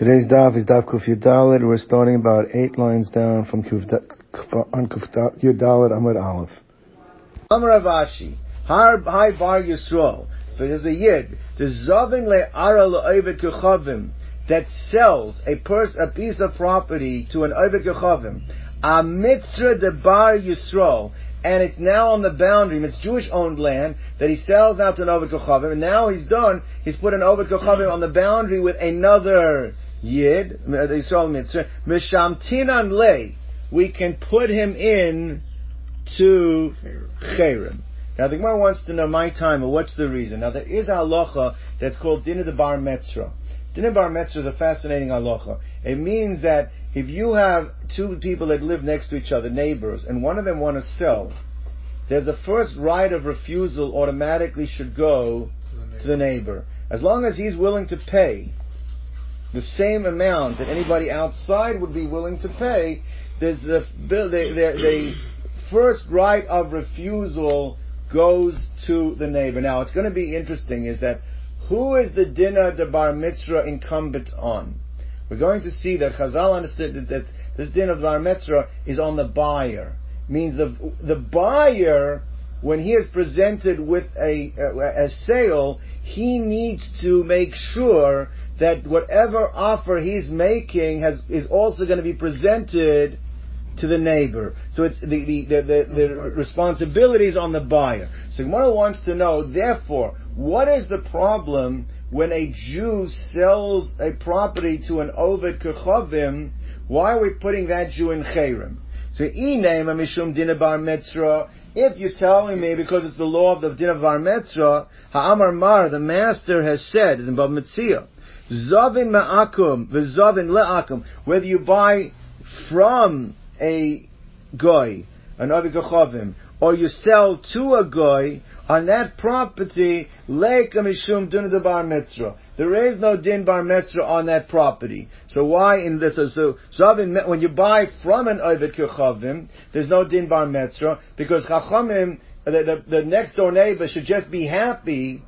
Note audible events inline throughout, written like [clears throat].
Today's daf is daf Kuf Yudalit. We're starting about eight lines down from Kuf on Kuf Yudalit Amud Aleph. Amar Avashi, Hi Bar Yisrael. There's a yid. The Zavin le'ara le'ovet kechavim that sells a pers- a piece of property to an ovet kechavim. A mitzvah de Bar Yisrael and it's now on the boundary. It's Jewish owned land that he sells now to an Ovid Kochavim, and now he's done. He's put an Ovid Kochavim on the boundary with another Yid, uh, Yisrael Mitzvah, Mishamtinan Le. We can put him in to Cherem. Now the Gemara wants to know my time, or what's the reason? Now there is a halacha that's called Dinah de Bar Metzra. Dinah Bar Metzra is a fascinating halacha. It means that if you have two people that live next to each other, neighbors, and one of them want to sell, there's a first right of refusal automatically should go to the neighbor. As long as he's willing to pay the same amount that anybody outside would be willing to pay, there's the, the, the, the first right of refusal goes to the neighbor. Now, it's going to be interesting is that who is the dinner the bar metzra incumbent on? We're going to see that Chazal understood that, that this din of bar metzra is on the buyer. Means the the buyer, when he is presented with a, a, a sale, he needs to make sure that whatever offer he's making has is also going to be presented to the neighbor. So it's the the, the, the, the responsibilities on the buyer. So Gemara wants to know, therefore, what is the problem when a Jew sells a property to an Ovid Kechavim? Why are we putting that Jew in Cherem? So iname mishum din bar metzra. If you're telling me because it's the law of the din of bar metzra, ha'amar mar, the master has said in Bava Metzia, zavin ma'akum v'zavin le'akum. Whether you buy from a guy, an Ovid Kechavim, or you sell to a guy on that property, leika mishum din bar metzra. There is no din bar metzra on that property. So why in this? So, so when you buy from an ovid kechavim, there's no din bar metzra because chachamim, the, the, the next door neighbor should just be happy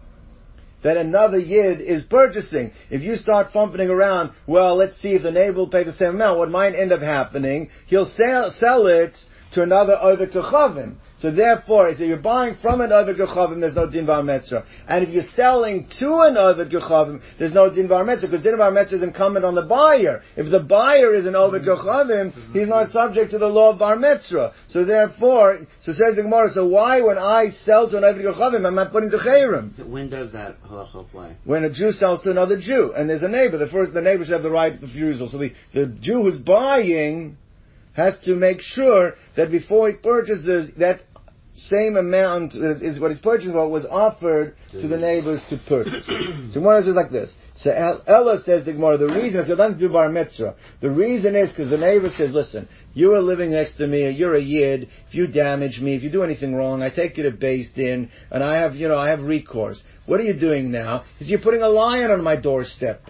that another yid is purchasing. If you start fumbling around, well, let's see if the neighbor will pay the same amount. What might end up happening? He'll sell sell it to another ovid kechavim. So therefore, if you're buying from an Ovid Gechavim, there's no Din Var Metzra. And if you're selling to an Ovid Gechavim, there's no Din Var Metzra, because Din Var Metzra is incumbent on the buyer. If the buyer is an Ovid Gechavim, he's not subject to the law of Bar Metzra. So therefore, so says the Gemara, so why when I sell to an Ovid Gechavim, am I putting to Chayrim? When does that halacha apply? When a Jew sells to another Jew, and there's a neighbor, the first, the neighbor should have the right of refusal. So the, the Jew who's buying, has to make sure that before he purchases that same amount is, what he's purchasing for was offered to the neighbors to purchase. [coughs] so one is like this. So Ella says the Gemara, the reason is nothing to do bar metzra. The reason is because the neighbor says, listen, you are living next to me, you're a yid, if you damage me, if you do anything wrong, I take you to Beis Din, and I have, you know, I have recourse. What are you doing now? Is you're putting a lion on my doorstep.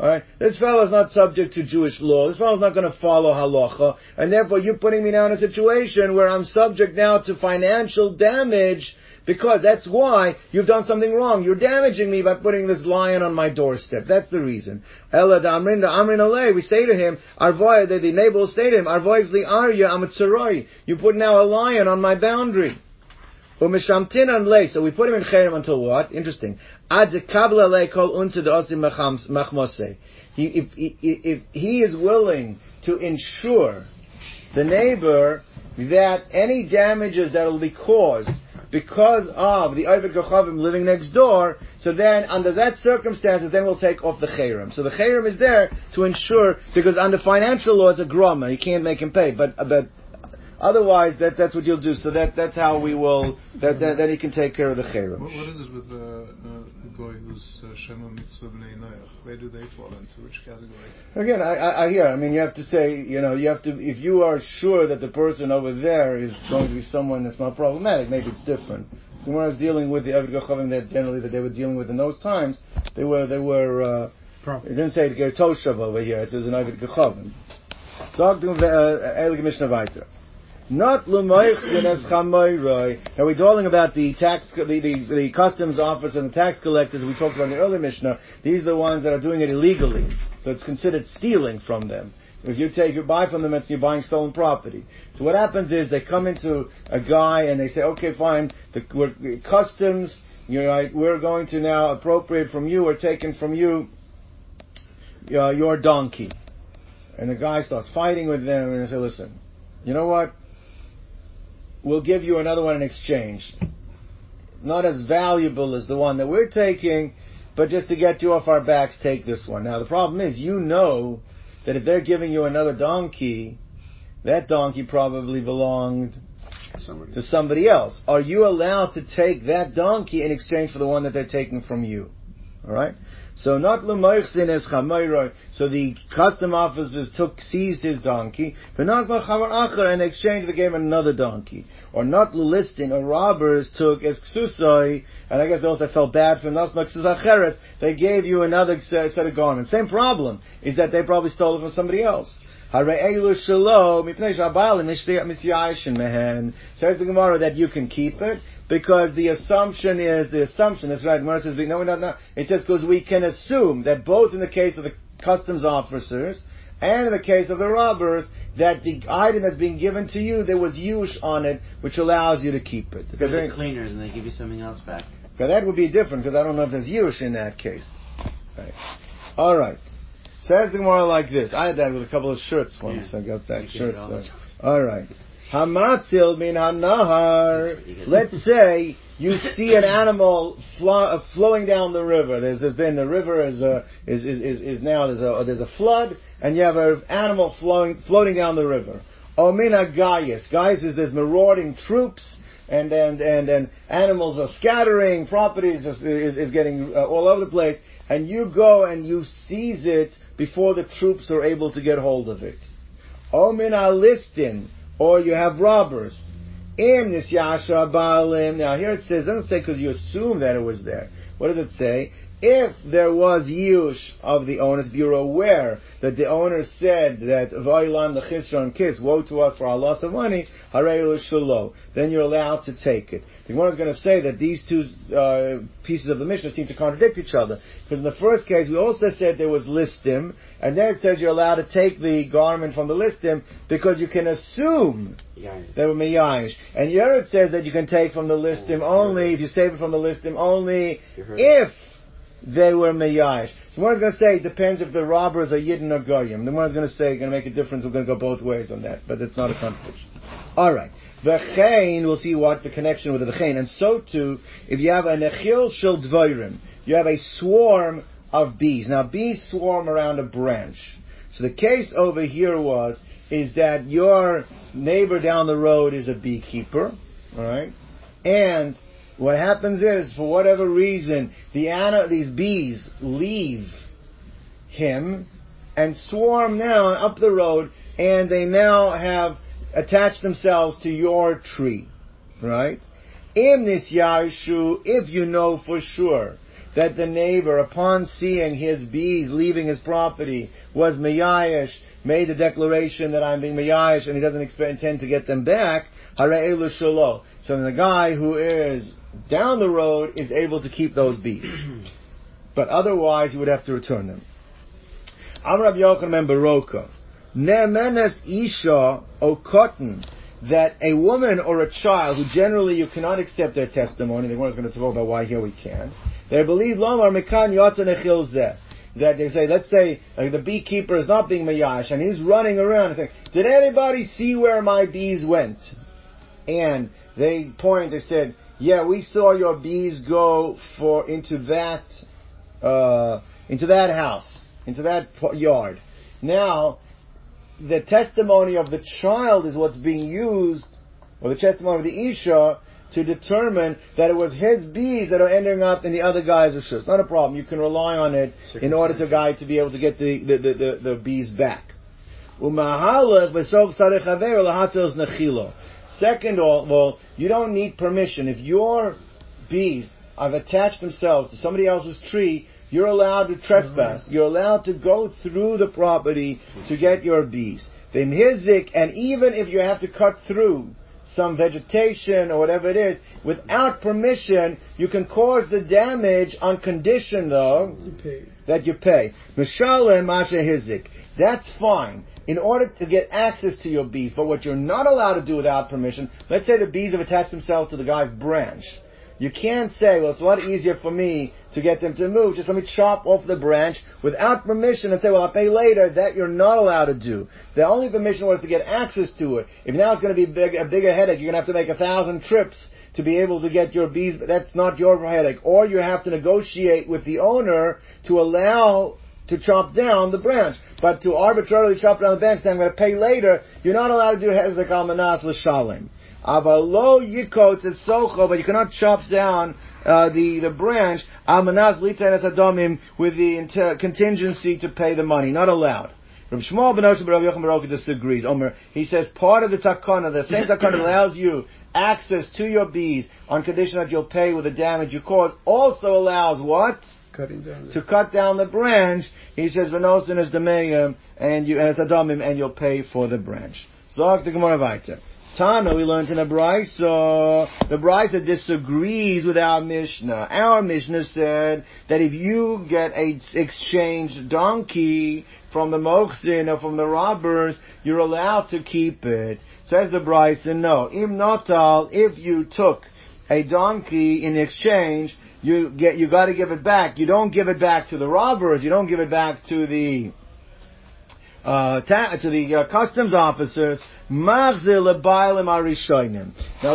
Alright? This fellow is not subject to Jewish law. This fellow is not going to follow halacha. And therefore you're putting me now in a situation where I'm subject now to financial damage because that's why you've done something wrong. You're damaging me by putting this lion on my doorstep. That's the reason. Ella amrin amrin alei. We say to him, Arvoy, the, the neighbor say to him, Arvoy is the arya amatzaroi. You put now a lion on my boundary. Umishamtinan lei. So we put him in cherem until what? Interesting. Ad kabla lei kol unsa osim machmose. He, if, if, if he is willing to ensure the neighbor that any damages that will be caused because of the Ovid Gochavim living next door, so then under that circumstances, then we'll take off the Cherem. So the Cherem is there to ensure, because under financial law it's a groma, you can't make him pay, but, but Otherwise, that, that's what you'll do. So that, that's how we will, that, that, then he can take care of the chayrim. What, what is it with the uh, guy who's uh, Shema Mitzvah B'nei Noach? Where do they fall into? Which category? Again, I, I, I hear. I mean, you have to say, you know, you have to, if you are sure that the person over there is going to be someone that's not problematic, maybe it's different. When I was dealing with the Avid Gachavim that generally that they were dealing with in those times, they were, they were, uh, it didn't say Ger Toshav over here, it says an Avid Gachavim. Sag du, Eilige Mishnah weiter. Not as. Now we're talking about the tax, the, the, the customs office and the tax collectors we talked about in the earlier Mishnah. These are the ones that are doing it illegally. So it's considered stealing from them. If you take, you buy from them, it's you're buying stolen property. So what happens is they come into a guy and they say, okay, fine, the we're, customs, you're right, we're going to now appropriate from you or taken from you uh, your donkey. And the guy starts fighting with them and they say, listen, you know what? We'll give you another one in exchange. Not as valuable as the one that we're taking, but just to get you off our backs, take this one. Now the problem is, you know that if they're giving you another donkey, that donkey probably belonged Somebody. to somebody else. Are you allowed to take that donkey in exchange for the one that they're taking from you? Alright? So not l'moichsin es chamayro. So the custom officers took, seized his donkey, but not l'chamar in exchange they gave him another donkey. Or not listing, or robbers took es ksusoi, and I guess those that felt bad for not ksusacheres, they gave you another set of garments. Same problem, is that they probably stole it from somebody else. Says the Gemara that you can keep it because the assumption is the assumption. That's right. Gemara says no, no, no. It just because We can assume that both in the case of the customs officers and in the case of the robbers, that the item that's being given to you, there was yush on it, which allows you to keep it. They're the cleaners and they give you something else back. Now that would be different because I don't know if there's yush in that case. Right. All right. Says the Gemara like this. I had that with a couple of shirts once. Yeah. I got that shirt. all the so- time. All right. Hamatzil min hanahar. Let's say you see an animal flo- uh, flowing down the river. There's, there's been the river is, uh, is, is, is, is now there's a there's a flood, and you have an animal flowing floating down the river. O min gaius. Gaius is there's marauding troops. And, and, and, and animals are scattering, properties is, is, is getting uh, all over the place, and you go and you seize it before the troops are able to get hold of it. O min listin, or you have robbers. Im nisyasha baalim. Now here it says, doesn't say because you assume that it was there. What does it say? If there was yush of the owners, if you're aware that the owner said that Vailan the Chisron kiss, woe to us for our loss of money, Harei shalo, then you're allowed to take it. The Gemara is going to say that these two uh, pieces of the Mishnah seem to contradict each other. Because in the first case, we also said there was listim, and then it says you're allowed to take the garment from the listim because you can assume Yeah. they were miyayish. And here it says that you can take from the listim only, if you save it from the listim only, if they were miyayish. So one is going to say it depends if the robbers are yidden or goyim. The one is going to say going to make a difference. We're going to go both ways on that, but it's not a contradiction. All right. The chain, we'll see what the connection with the chain. And so too, if you have a nechil shel dvoirim, you have a swarm of bees. Now bees swarm around a branch. So the case over here was, is that your neighbor down the road is a beekeeper, alright? And what happens is, for whatever reason, the ana, these bees leave him and swarm now up the road, and they now have attached themselves to your tree, right? Im nisyashu, if you know for sure that the neighbor, upon seeing his bees leaving his property, was miyayish, made the declaration that I'm being miyayish, and he doesn't expect, intend to get them back, harei elu shalo. So the guy who is down the road is able to keep those bees. [clears throat] but otherwise, he would have to return them. Amr Rabbi Yochanan Baroka. Ne'menes isha o cotton that a woman or a child who generally you cannot accept their testimony, the one is going to talk about why here we can. They believe lomar mekan yotza nechil zeh. That they say, let's say uh, the beekeeper is not being mayash and he's running around and saying, "Did anybody see where my bees went?" And they point. They said, "Yeah, we saw your bees go for into that uh, into that house, into that yard." Now, the testimony of the child is what's being used, or the testimony of the Isha, to determine that it was his bees that are ending up in the other guy's rishus. Not a problem. You can rely on it in order to guy to be able to get the, the, the, the, the bees back. Umahalach v'sov sarech haver lahatzos nechilo. Second of all, you don't need permission. If your bees have attached themselves to somebody else's tree, you're allowed to trespass. Mm-hmm. You're allowed to go through the property to get your bees. Then hizik, and even if you have to cut through some vegetation or whatever it is, without permission, you can cause the damage on condition though that you pay. Mishalem Masha Hizik. That's fine. In order to get access to your bees, but what you're not allowed to do without permission, let's say the bees have attached themselves to the guy's branch. You can't say, well, it's a lot easier for me to get them to move. Just let me chop off the branch without permission and say, well, I'll pay later. That you're not allowed to do. The only permission was to get access to it. If now it's going to be big, a bigger headache, you're going to have to make a thousand trips to be able to get your bees. But that's not your headache. Or you have to negotiate with the owner to allow to chop down the branch. But to arbitrarily chop down the branch, then I'm going to pay later, you're not allowed to do hezek al manas l'shalim. Avalo yikot it's socho, but you cannot chop down uh, the the branch almanas litenes adomim with the inter- contingency to pay the money. Not allowed. From Shmuel ben Osher Rabbi Yochanan Baroka disagrees. Omer, he says part of the takana, the same takana allows you access to your bees on condition that you'll pay with the damage you cause, also allows what? Cutting down. To cut down the branch. He says, Venosin is the and you, as adamim, and you'll pay for the branch. Zog the Gemara weiter. Tana, we learned in a Brisa, the Brisa disagrees with our Mishnah. Our Mishnah said that if you get a exchange donkey from the Mochzin or from the robbers, you're allowed to keep it. Says the Brisa, no. Im notal, if you took a donkey in exchange, you get, you gotta give it back. You don't give it back to the robbers, you don't give it back to the, uh, ta- to the uh, customs officers. Now,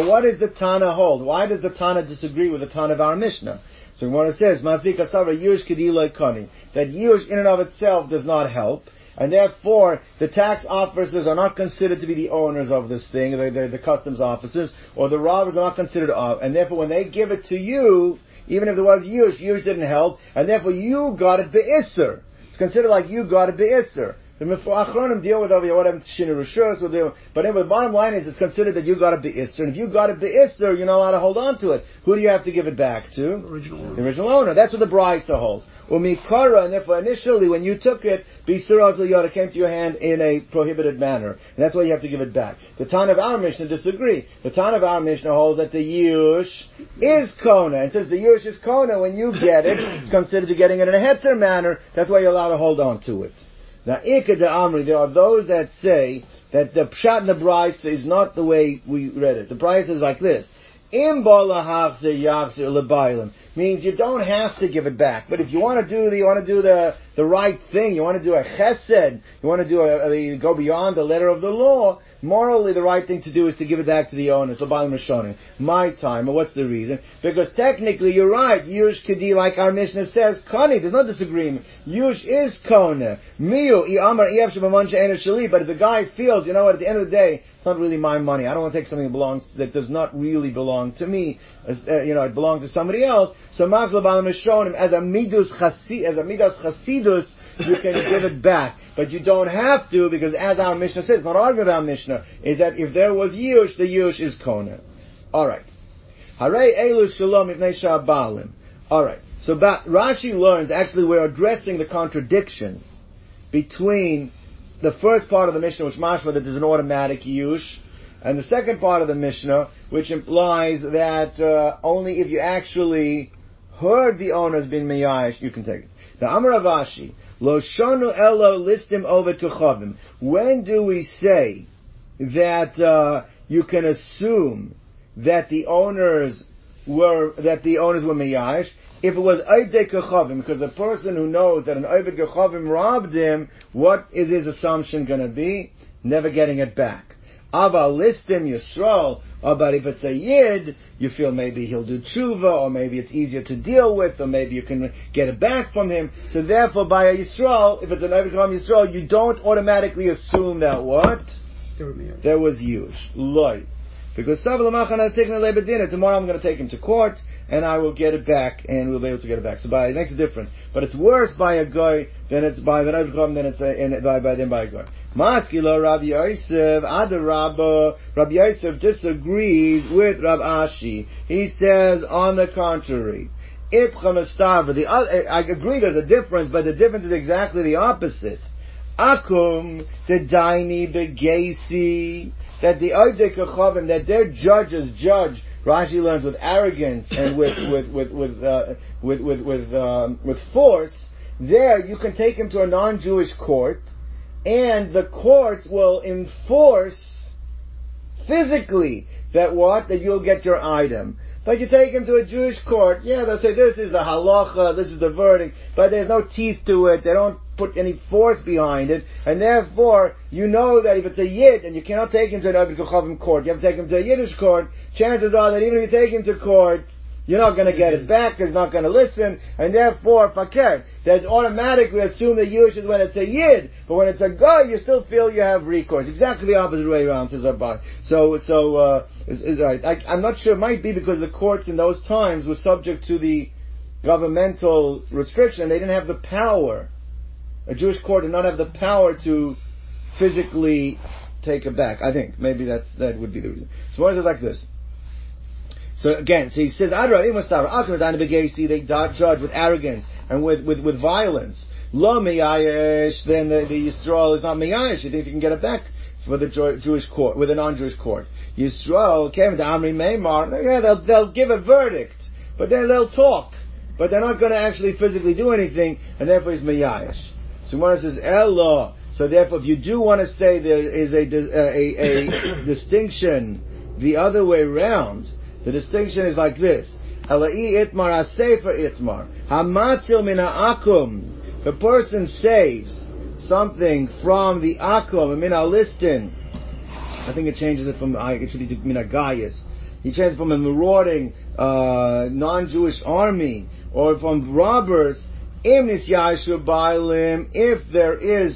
what does the Tana hold? Why does the Tana disagree with the Tana of our Mishnah? So what it says, Kediloi that Yush in and of itself does not help, and therefore the tax officers are not considered to be the owners of this thing, they're, the customs officers, or the robbers are not considered of, and therefore when they give it to you, even if there was Yush, Yush didn't help, and therefore you got it be'isser. It's considered like you got it be'isser. The Achronim deal with over what happens to Rishus, but anyway, the bottom line is it's considered that you got to be Isser. And if you got to be Isser, you're not allowed to hold on to it. Who do you have to give it back to? Original owner. The original owner. That's what the Brisa holds. Umikara, and therefore initially when you took it, Bisuraz Yoda came to your hand in a prohibited manner. And that's why you have to give it back. The Tan of our Mishnah disagree. The Tan of our Mishnah holds that the Yush is Kona. And says the Yush is Kona. When you get it, it's considered to getting it in a Hetzer manner. That's why you're allowed to hold on to it. Now, Ika de Amri, there are those that say that the Pshat in the is not the way we read it. The Brisa is like this. Means you don't have to give it back. But if you want to do the, you want to do the, the right thing, you want to do a chesed, you want to do a, a, go beyond the letter of the law, morally the right thing to do is to give it back to the owners, the Baal Rishonim. My time, what's the reason? Because technically you're right, Yush Kadi, like our Mishnah says, Kani, there's no disagreement. Yush is Kona. Miu, I Amar, Shali, but if the guy feels, you know what, at the end of the day, it's not really my money. I don't want to take something that belongs that does not really belong to me. As, uh, you know, it belongs to somebody else. So Machla is showing him as a midus chasi, as a midas chasidus, you can give it back, but you don't have to because, as our Mishnah says, not arguing our Mishnah, is that if there was yush, the yush is kona. All right. Hare elu shalom ifnei shabalim. All right. So but Rashi learns actually we're addressing the contradiction between the first part of the Mishnah, which mashma that there's an automatic yush, and the second part of the Mishnah, which implies that uh, only if you actually heard the owner has been miyash, you can take it. Now, Amar Avashi, lo shonu elo listim over to Chovim. When do we say that uh, you can assume that the owners were that the owners were miyash? if it was Oivdei Kechavim, because the person who knows that an Oivdei Kechavim robbed him, what is his assumption going to be? Never getting it back. Ava listim Yisrael, but if it's a Yid, you feel maybe he'll do tshuva, or maybe it's easier to deal with, or maybe you can get it back from him. So therefore, by a Yisrael, if it's an Kechavim Yisrael, you don't automatically assume that what? There was Yush. Loy. Because Savalamachan has taken a labor dinner. tomorrow I'm going to take him to court, and I will get it back, and we'll be able to get it back. So by, it makes a difference. But it's worse by a guy than it's by an Avram than it's a, by, by, than by a guy. Maskila Rabbi Yosef, Ada Rabba, Rabbi Yosef disagrees with Rabbi Ashi. He says, on the contrary, the other, I agree there's a difference, but the difference is exactly the opposite. Akum the daini begesi that the Oidei that their judges judge, Rashi learns with arrogance and with, [coughs] with, with, with, uh, with, with, with, um, with force, there you can take him to a non-Jewish court, and the courts will enforce physically that what? That you'll get your item. But you take him to a Jewish court, yeah, they'll say this is the halacha, this is the verdict, but there's no teeth to it, they don't put any force behind it, and therefore, you know that if it's a Yid, and you cannot take him to an Abed Kochavim court, you have to take him to a Yiddish court, chances are that even if you take him to court, you're not going to get it back, he's not going to listen, and therefore, fakir. There's automatically assume that Jewish is when it's a Yid, but when it's a guy, you still feel you have recourse. Exactly the opposite way around, says Rabbi. So, so, uh, is, is right. I, I'm not sure, it might be because the courts in those times were subject to the governmental restriction, they didn't have the power. A Jewish court did not have the power to physically take it back. I think. Maybe that's, that would be the reason. So what is it like this? So again, so he says, Adra, they judge with arrogance and with, with, with violence. Lo miyayesh, then the, the Yisrael is not miyayesh. He thinks he can get it back for the Jewish court, with a non-Jewish court. Yisrael came to Amri Meimar, yeah, they'll, they'll give a verdict, but then they'll talk, but they're not going to actually physically do anything, and therefore he's miyayesh. So it says Ella, so therefore if you do want to say there is a, uh, a, a [coughs] distinction the other way around, the distinction is like this. Ala'i itmar asefer itmar. Hamatzil min akum. The person saves something from the akum, min listin. I think it changes it from, it should be min agayis. He changed from a marauding, uh, non-Jewish army, or from robbers, imnis yashu bailim, if there is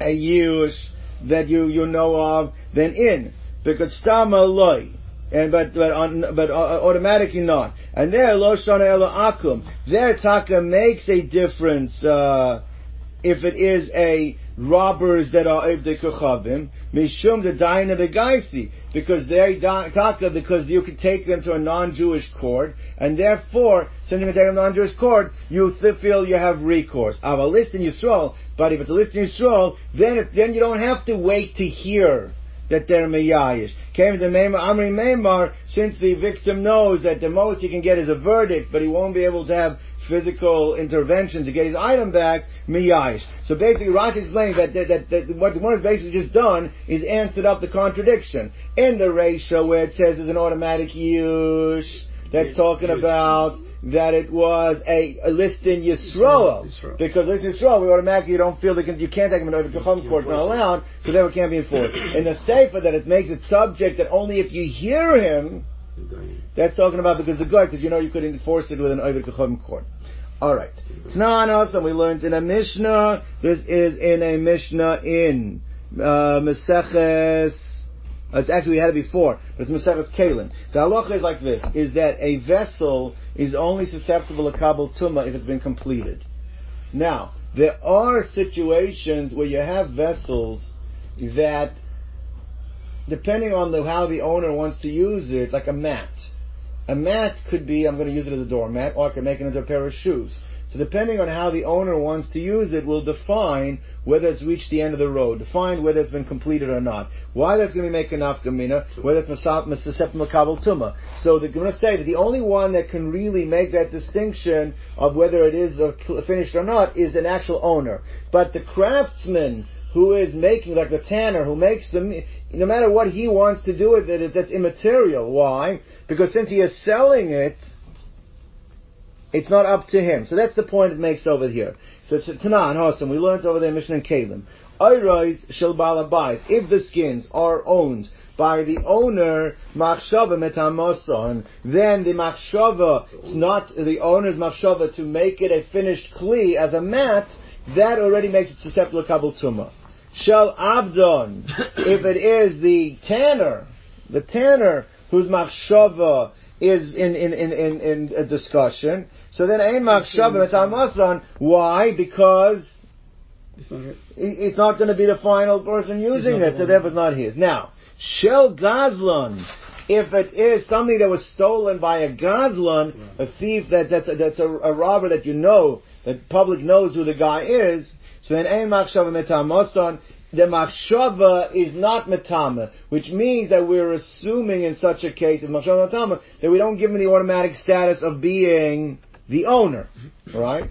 a Yush that you, you know of, then in. Because stama loy and but but on, but uh, automatically not. And there lo shana elo akum. There taka makes a difference uh, if it is a robbers that are ibde kochavim mishum the daina begaisi because they taka because you could take them to a non-Jewish court and therefore since you can take them to a non-Jewish court you feel you have recourse. I have a list in Yisrael, but if it's a list in Yisrael, then it, then you don't have to wait to hear that they're meyayish. Came to Meimar, Amri Meimar, since the victim knows that the most he can get is a verdict, but he won't be able to have physical intervention to get his item back, miyayish. So basically, Rashi explains that, that, that, that what the one has basically just done is answered up the contradiction. In the ratio where it says there's an automatic yush, that's talking about that it was a, a list in Yisroel. Yisroel. Because list in Yisroel, we automatically you don't feel that you can't take them into the Kacham court, not allowed, so therefore it can't be enforced. in the Sefer, that it makes it subject that only if you hear him, that's talking about because the guy, because you know you could enforce it with an Ovid Kacham court. Alright. Tnanos, and we learned in a Mishnah, this is in a Mishnah in, uh, Meseches, it's actually we had it before, but it's Maseches Kalim. The halacha is like this: is that a vessel is only susceptible to kabul tumah if it's been completed. Now there are situations where you have vessels that, depending on the, how the owner wants to use it, like a mat. A mat could be I'm going to use it as a doormat, or I can make it into a pair of shoes. So depending on how the owner wants to use it will define whether it's reached the end of the road, define whether it's been completed or not. Why that's going to be making nafkamina, whether it's susceptible makabel tuma. So they're going say that the only one that can really make that distinction of whether it is finished or not is an actual owner. But the craftsman who is making, like the tanner who makes the, no matter what he wants to do with it, that's immaterial. Why? Because since he is selling it, it's not up to him. So that's the point it makes over here. So it's Tana and Hossam. We learned over there in Mishnah and Kalim. Ayrais shel balabais. If the skins are owned by the owner, machshava metamoson, then the machshava, it's not the owner's machshava to make it a finished kli as a mat, that already makes it susceptible to kabul tumah. Shel abdon, [coughs] if it is the tanner, the tanner whose machshava is in in in in, in a discussion. So then ein machshava masran. Why? Because it's not going to be the final person using it, so therefore it's not his. Now, shel gazlan. If it is something that was stolen by a gazlan, a thief that that's a, that's a, a robber that you know, that public knows who the guy is, so then ein machshava metamosan, the machshava is not metama, which means that we're assuming in such a case, of machshava metama, that we don't give him the automatic status of being the owner, right?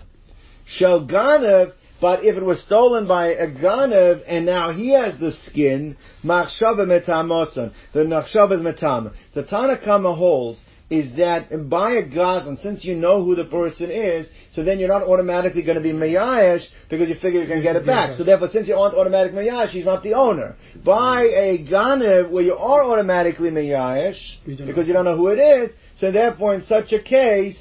Shel ganav, but if it was stolen by a ganav and now he has the skin, machshava metamosan, the machshava is metama. The Tanakama holds is that by a gazlan, since you know who the person is, so then you're not automatically going to be mayash because you figure you can get it back. So therefore, since you aren't automatic mayash, he's not the owner. By a ganev, where you are automatically mayash because you don't know who it is, so therefore, in such a case,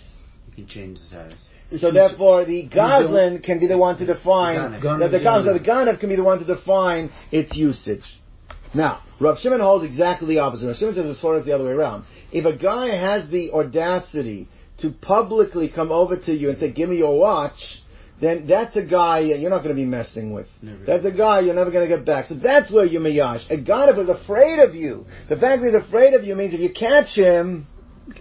You can change the status. so therefore the Goslin can be the one to define Ganav. that the Ganav, so the Ganav can be the one to define its usage. Now, Rav Shimon holds exactly the opposite. Rav Shimon says as far as the other way around. If a guy has the audacity to publicly come over to you and say, "Give me your watch," then that's a guy you're not going to be messing with. Never. That's a guy you're never going to get back. So that's where you're mayash. A guy that was afraid of you. The fact that he's afraid of you means if you catch him,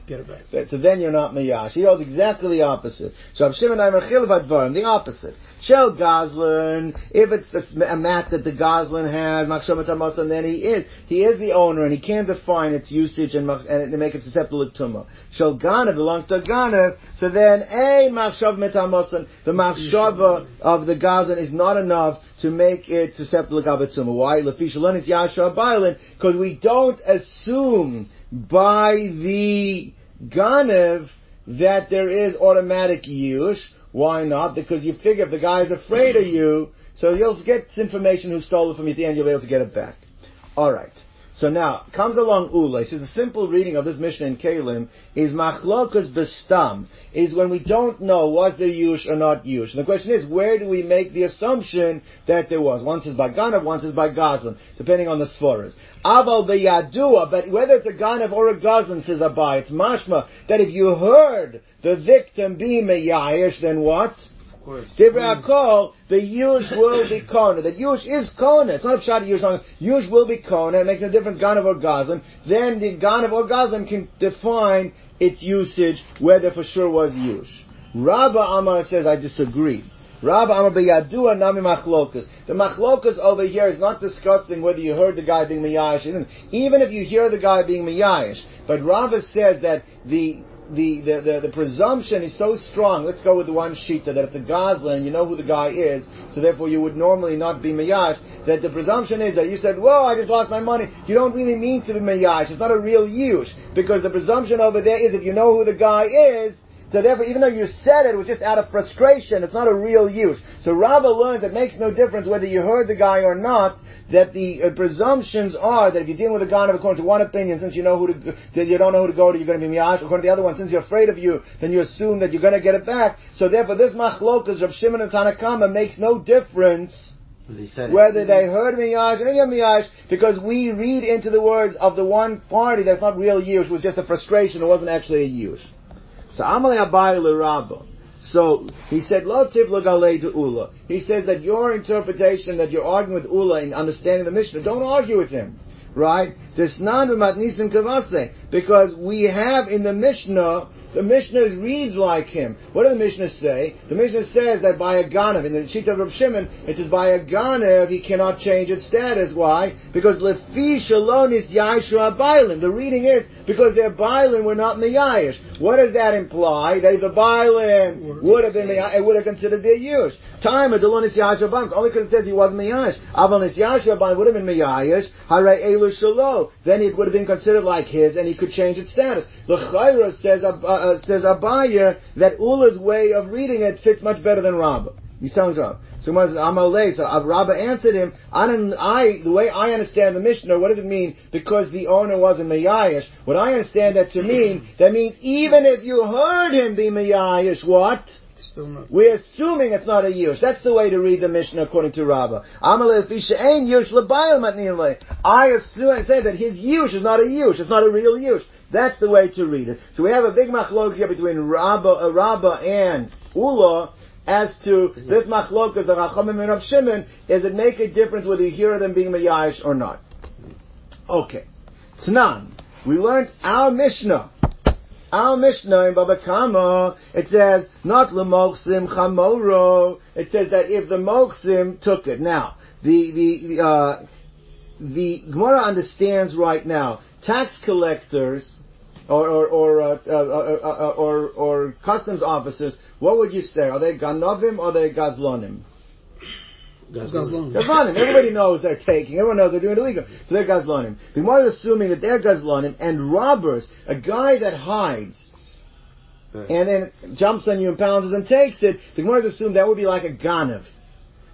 Get it back. So then you're not Miyash. He holds exactly the opposite. So Rav Shimon Aimer Chilvat Dvarim, the opposite. Shel Goslin, if it's a, mat that the Goslin has, Machshav Tamosan, then he is. He is the owner and he can define its usage and, and make it susceptible to Tumah. Shel Ganav belongs to Ganav, so then a Machshav Metamosan, the Machshava of the Goslin is not enough to make it susceptible to Gabatumah. Why? Lefi Shalon is Yashua Bailin, because we don't assume by the Ganev that there is automatic yush. Why not? Because you figure if the guy is afraid of you, so you'll get information who stole it from you at the end, you'll be able to get it back. Alright. So now, comes along Ula. He says the simple reading of this Mishnah in Kalim is machlokas bestam, is when we don't know was there yush or not yush. And the question is, where do we make the assumption that there was? One says by Ganav, one says by Gazlan, depending on the Sforas. Aval beyadua, but whether it's a Ganav or a Gazlan, says Abai, it's mashma, that if you heard the victim be meyayish, then what? Of course. Divrei Hakol, the Yush will be Kona. The Yush is Kona. It's not a Pshat Yush. on- Yush will be Kona. It makes a difference Ganav or Gazan. Then the Ganav or Gazan can define its usage, whether for sure was Yush. Rabba Amar says, I disagree. Rabba Amar beyadua nami machlokas. The machlokas over here is not discussing whether you heard the guy being miyayish. Even if you hear the guy being miyayish. But Rabba says that the the, the, the, the presumption is so strong. Let's go with the one shita that it's a Goslin, you know who the guy is, so therefore you would normally not be Mayash. That the presumption is that you said, "Whoa, I just lost my money." You don't really mean to be Mayash. It's not a real use because the presumption over there is if you know who the guy is. So therefore, even though you said it, it was just out of frustration. It's not a real use. So Rava learns it makes no difference whether you heard the guy or not. That the uh, presumptions are that if you're dealing with a guy according to one opinion, since you know who to, that you don't know who to go to, you're going to be miyash. According to the other one, since you're afraid of you, then you assume that you're going to get it back. So therefore, this machlokas of Shimon and Tanakama makes no difference They said it. whether they heard miyash or didn't miyash, because we read into the words of the one party that's not real yush, was just a frustration, it wasn't actually a yush. So Amalei Abai Rabba. So he said, Lo tivla to Ula. He says that your interpretation that you're arguing with Ula in understanding the Mishnah, don't argue with him. Right? This nisim kavase. Because we have in the Mishnah, the Mishnah reads like him. What does the Mishnah say? The Mishnah says that by a Ganav, in the sheet of Rav Shimon, it says by a Ganav he cannot change its status. Why? Because Lefi Shalon is Yashua Bailim. The reading is because their Bailim were not Miyayish. What does that imply? That if the Bailim would have been Miyayish, it would have considered their Yush. Time of Delon is Yashua Bailim. Only because it says he wasn't Miyayish. Aval is Yashua Bailim would have been Miyayish. Hare Elu Shalo. Then it would have been considered like his and he could change its status. The Chayra says, uh, uh, says Abaya that Ula's way of reading it fits much better than Rabbah. You sound wrong. So Gemara says, Amalei. So Rabbah answered him, I, don't, I, the way I understand the Mishnah, what does it mean? Because the owner wasn't Mayayish. What I understand that to mean, that means even if you heard him be Mayayish, what? Not. We're assuming it's not a yush. That's the way to read the Mishnah according to Rabbah. Amalei fisha ain yush lebayil matnilei. I assume, I say that his yush is not a yush. It's not a real yush. That's the way to read it. So we have a big machlok here between Rabbah, uh, Rabbah and Ula as to this machlokas, the Rachamim and Rav Shimon, Does it make a difference whether you hear them being Mayayish or not? Okay. Tanan. We learned our Mishnah. Our Mishnah in Baba Kama, it says, not lemochsim chamoro. It says that if the mochsim took it. Now, the the uh, the Gemara understands right now tax collectors or or or, uh, uh, uh, or or customs officers. What would you say? Are they ganovim or are they gazlonim? Gazlan. Gazlonim. Everybody knows they're taking. Everyone knows they're doing illegal. So they're Gazlonim. The Gemara is assuming that they're Gazlonim and robbers, a guy that hides Right. and then jumps on you and pounces and takes it, the Gemara is assuming that would be like a Ganav.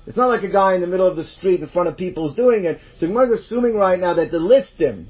It's not like a guy in the middle of the street in front of people's doing it. So the Gemara is assuming right now that the listim,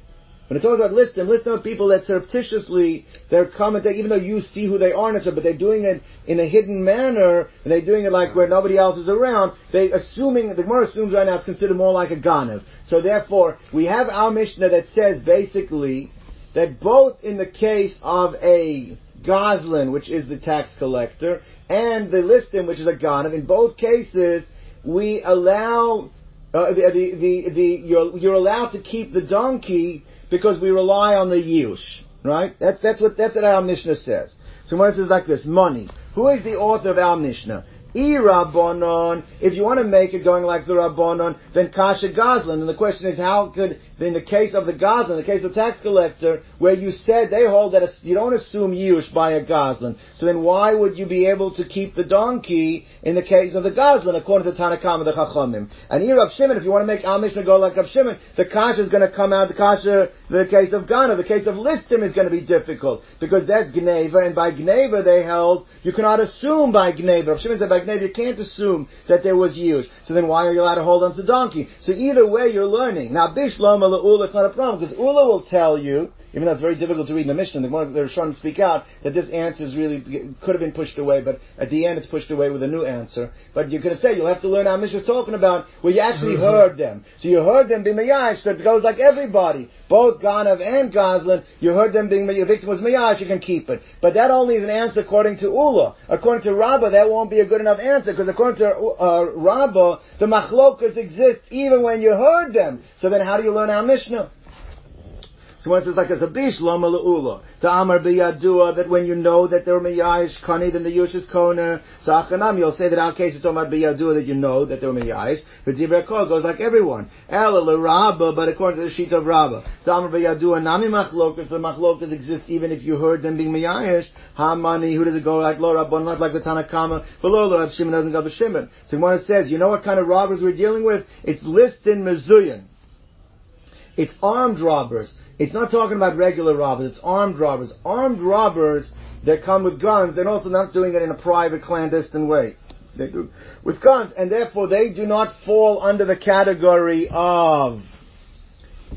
when it talks about listim, listim are people that surreptitiously, they're coming, they, even though you see who they are, but they're doing it in a hidden manner, and they're doing it like where nobody else is around, they assuming, the Gemara assumes right now it's considered more like a Ganav. So therefore, we have our Mishnah that says basically, that both in the case of a Goslin, which is the tax collector, and the listim, which is a Ganav, in both cases, we allow, uh, the, the, the, the, you're, you're allowed to keep the donkey because we rely on the Yush. Right? That's, that's what, that's what our Mishnah says. So when it says like this, money. Who is the author of our Mishnah? E Rabbanon, if you want to make it going like the Rabbanon, then Kasha Goslin. And the question is, how could, in the case of the Goslin, the case of tax collector, where you said they hold that a, you don't assume Yush by a Goslin. So then why would you be able to keep the donkey in the case of the Goslin, according to Tanakam the Chachamim? And here Rav Shimon, if you want to make our Mishnah go like Rav Shimon, the Kasha is going to come out, the Kasha, the case of Ghana, the case of Listim is going to be difficult, because that's Gneva, and by Gneva they held, you cannot assume by Gneva. Rav Shimon said by Gneva you can't assume that there was Yush. So then why are you allowed to hold on to the donkey? So either way you're learning. Now Bishlom Ula, it's not a problem, because Ula will tell you, even though it's very difficult to read in the Mishnah, the one they're trying to speak out, that this answer is really, could have been pushed away, but at the end it's pushed away with a new answer. But you're going to say, you'll have to learn how Mishnah's talking about, where you actually heard them. So you heard them be Mayash, so it goes like everybody. Both Ganav and Goslin, you heard them being, your victim was Mayash, you can keep it. But that only is an answer according to Ula. According to Rabbah, that won't be a good enough answer, because according to uh, Rabbah, the machlokas exist even when you heard them. So then how do you learn our Mishnah? So when it says like a bish lama leula, to amar biyadua that when you know that they're miyayish kani, then the yush is kona. So achanam, you'll say that our case is talking about biyadua that you know that they're miyayish. But divrei goes like everyone. Ela le but according to the sheet of rabba, to amar biyadua nami machlokas, the machlokas exist even if you heard them being miyayish. Hamani, who does it go like lo rabbon, not like the Tanakama, but lo Rab Shimon doesn't go Shimon. So it says, you know what kind of robbers we're dealing with? It's listed in Mizuyan. It's armed robbers. It's not talking about regular robbers, it's armed robbers. Armed robbers that come with guns, they're also not doing it in a private, clandestine way. They do with guns, and therefore they do not fall under the category of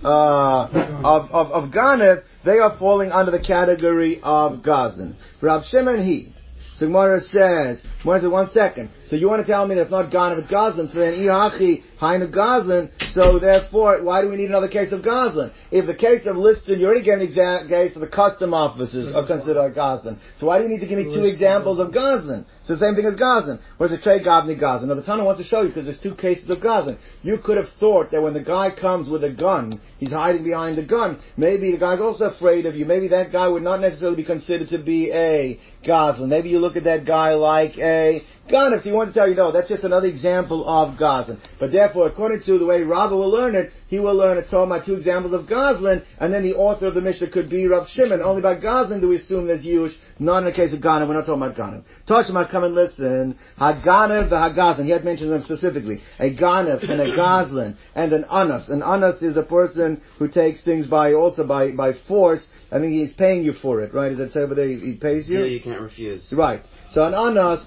uh, of of, of. They are falling under the category of Gazan. Rab Shimon he. So Gemara says, Gemara says, one second. So you want to tell me that's not Ganav, it's Gazlan. So then, Ihachi, Hainu Goslin. So therefore, why do we need another case of Goslin? If the case of Liston, you already gave an exa- case of the custom officers are considered Goslin. So why do you need to give me two examples of Goslin? So the same thing as Goslin. Where's the trade Gavni Goslin. Now the Tana wants to show you because there's two cases of Goslin. You could have thought that when the guy comes with a gun, he's hiding behind the gun. Maybe the guy's also afraid of you. Maybe that guy would not necessarily be considered to be a Goslin. Maybe you look at that guy like a Gun, if he wants to tell you, no, that's just another example of Goslin. But therefore, according to the way Rabbah will learn it, he will learn it's talking about two examples of Goslin, and then the author of the Mishnah could be Rav Shimon. Only by Goslin do we assume there's Yush, not in the case of Ganav. We're not talking about Ganav. Tashma, come and listen. Haganav, the Hagazlan. He had mentioned them specifically. A Ganav and a Goslin and an Anas. An Anas is a person who takes things by, also by, by force. I mean, he's paying you for it, right? Is that say over there? He pays you? Yeah, you can't refuse. Right. So an anas,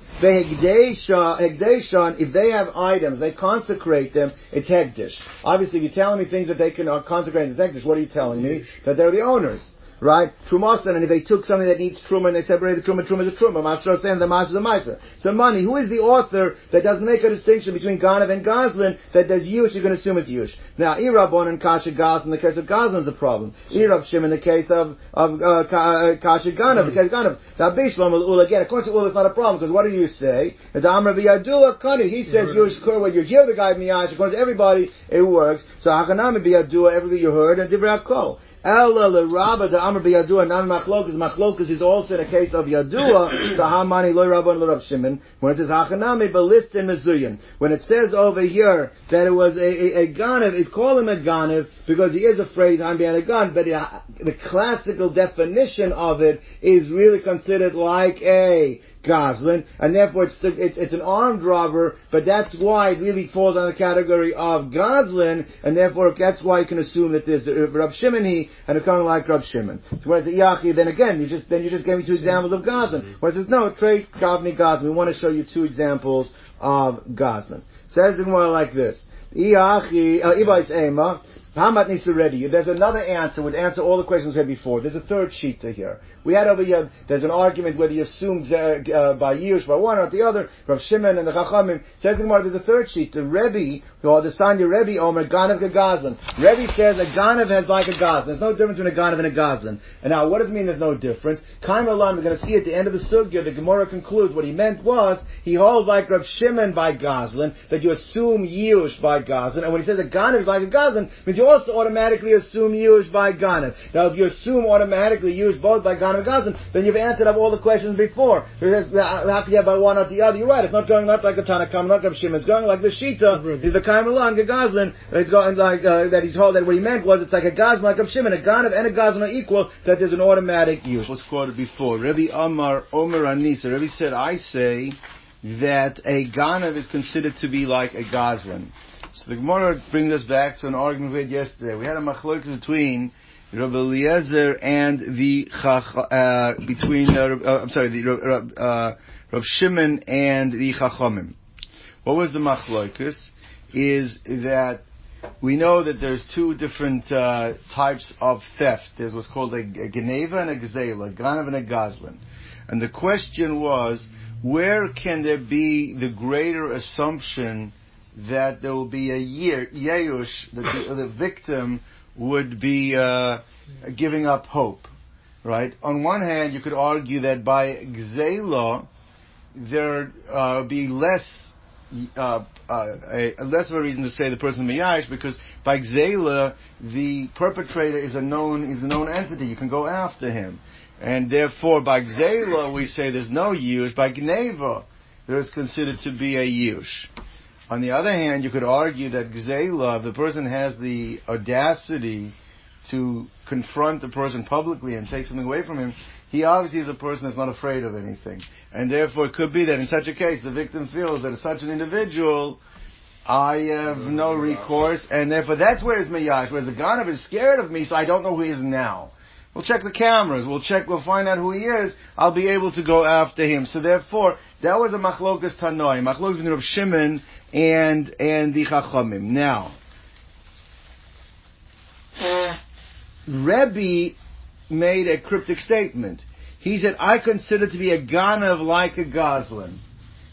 hegdeshan, if they have items, they consecrate them, it's hegdish. Obviously, if you're telling me things that they can consecrate as hegdish, what are you telling me? That they're the owners. Right? Trumasan, and if they took something that needs truma and they separated the truma, truma is a truma, masra saying the is a masra. So money, who is the author that doesn't make a distinction between Ganav and Goslin that does Yush, you're going to assume it's Yush. Now, Irabon and Kasha Goslin, the case of Goslin is a problem. Irab Shim in the case of, of uh, uh Kasha Ganav, the case of Ganav. Now, Bishlam Ul again, according to Ul, it's not a problem, because what do you say? The Amr Biyadullah Kani, he says Yush Kur, when you hear the guy Miyash, according to everybody, it works. So Hakanam Biyadullah, everybody you heard, and Divra Kol. Ella le Rabba, the Amr b'Yadua, Nam Machlokas, Machlokas is also in a case of Yadua, [coughs] so Hamani loy Rabban lo Rab Shimon, when it says Hachanami b'list in Mizuyan. When it says over here that it was a, a, a Ganav, it called him a Ganav because he is afraid I'm behind a gun, but it, the classical definition of it is really considered like a Goslin, and therefore it's, it's, it's, an armed robber, but that's why it really falls on the category of Goslin, and therefore that's why you can assume that there's the Rab Shimoni and it's kind of like Rab Shimon. So whereas the Yachi, then again, you just, then you just gave me two examples of Goslin. Whereas it's no, trade Kavni Goslin. We want to show you two examples of Goslin. Says it more like this. Iachi, uh, Ibais Ema, Hamat. There's another answer, would answer all the questions we had before. There's a third sheet to here. We had over here, there's an argument whether you assume uh, uh, by years, by one or the other, Rav Shimon and the Chachamim. Says the Gemara, there's a third sheet. The Rebbe, or the Sanya Rebbe, Omer, Ganav Gazlan. Rebbe says a Ganav has like a Gazlan. There's no difference between a Ganav and a Gazlan. And now, what does it mean there's no difference? Kaim Alan, we're going to see at the end of the Sugya, the Gemara concludes what he meant was, he holds like Rav Shimon by Gazlan, that you assume Yush by Gazlan. And when he says a Ganav is like a Gazlan, means you also automatically assume Yush by Ganav. Now, if you assume automatically Yush both by Ganav and Gazlan, then you've answered up all the questions before. Because how can you have by one or the other? You're right. It's not going up like the Tanakam, not Rav Shimon. It's going like the Shita. Is the Kaim along the Gazlan. It's going like uh, that. He's told that what he meant was it's like a Gazlan like Rav Shimon. A Ganav and a Gazlan are equal. That there's an automatic use. Was quoted before. Rabbi Amar Omer Anisa. Rabbi said, I say that a Ganav is considered to be like a Gazlan. So the Gemara brings us back to an argument we had yesterday. We had a machlokes between Rabbi Eliezer and the uh, between uh, uh, I'm sorry, the uh, Rav Shimon and the Chachamim. What was the machlokes? Is that we know that there's two different uh, types of theft. There's what's called a, a geneva and a gazela, a ganav and a gazlan. And the question was, where can there be the greater assumption that there will be a year, yeush, that the, the [coughs] victim would be uh, giving up hope, right? On one hand, you could argue that by gzela, there uh, be less uh, uh, a, a, less of a reason to say the person miyash because by gzela the perpetrator is a known is a known entity. You can go after him, and therefore by gzela we say there's no yush. By gneva there is considered to be a yush. On the other hand, you could argue that gzela, if the person has the audacity to confront a person publicly and take something away from him, he obviously is a person that's not afraid of anything. And therefore it could be that in such a case the victim feels that such an individual, I have mm-hmm. no recourse, and therefore that's where his mayash, whereas the Ganav is scared of me, so I don't know who he is now. We'll check the cameras. We'll check. We'll find out who he is. I'll be able to go after him. So therefore, that was a machlokas tanoi, machlokas between Rav Shimon and and the chachamim. Now, Rebbe made a cryptic statement. He said, I consider to be a ganav like a goslin.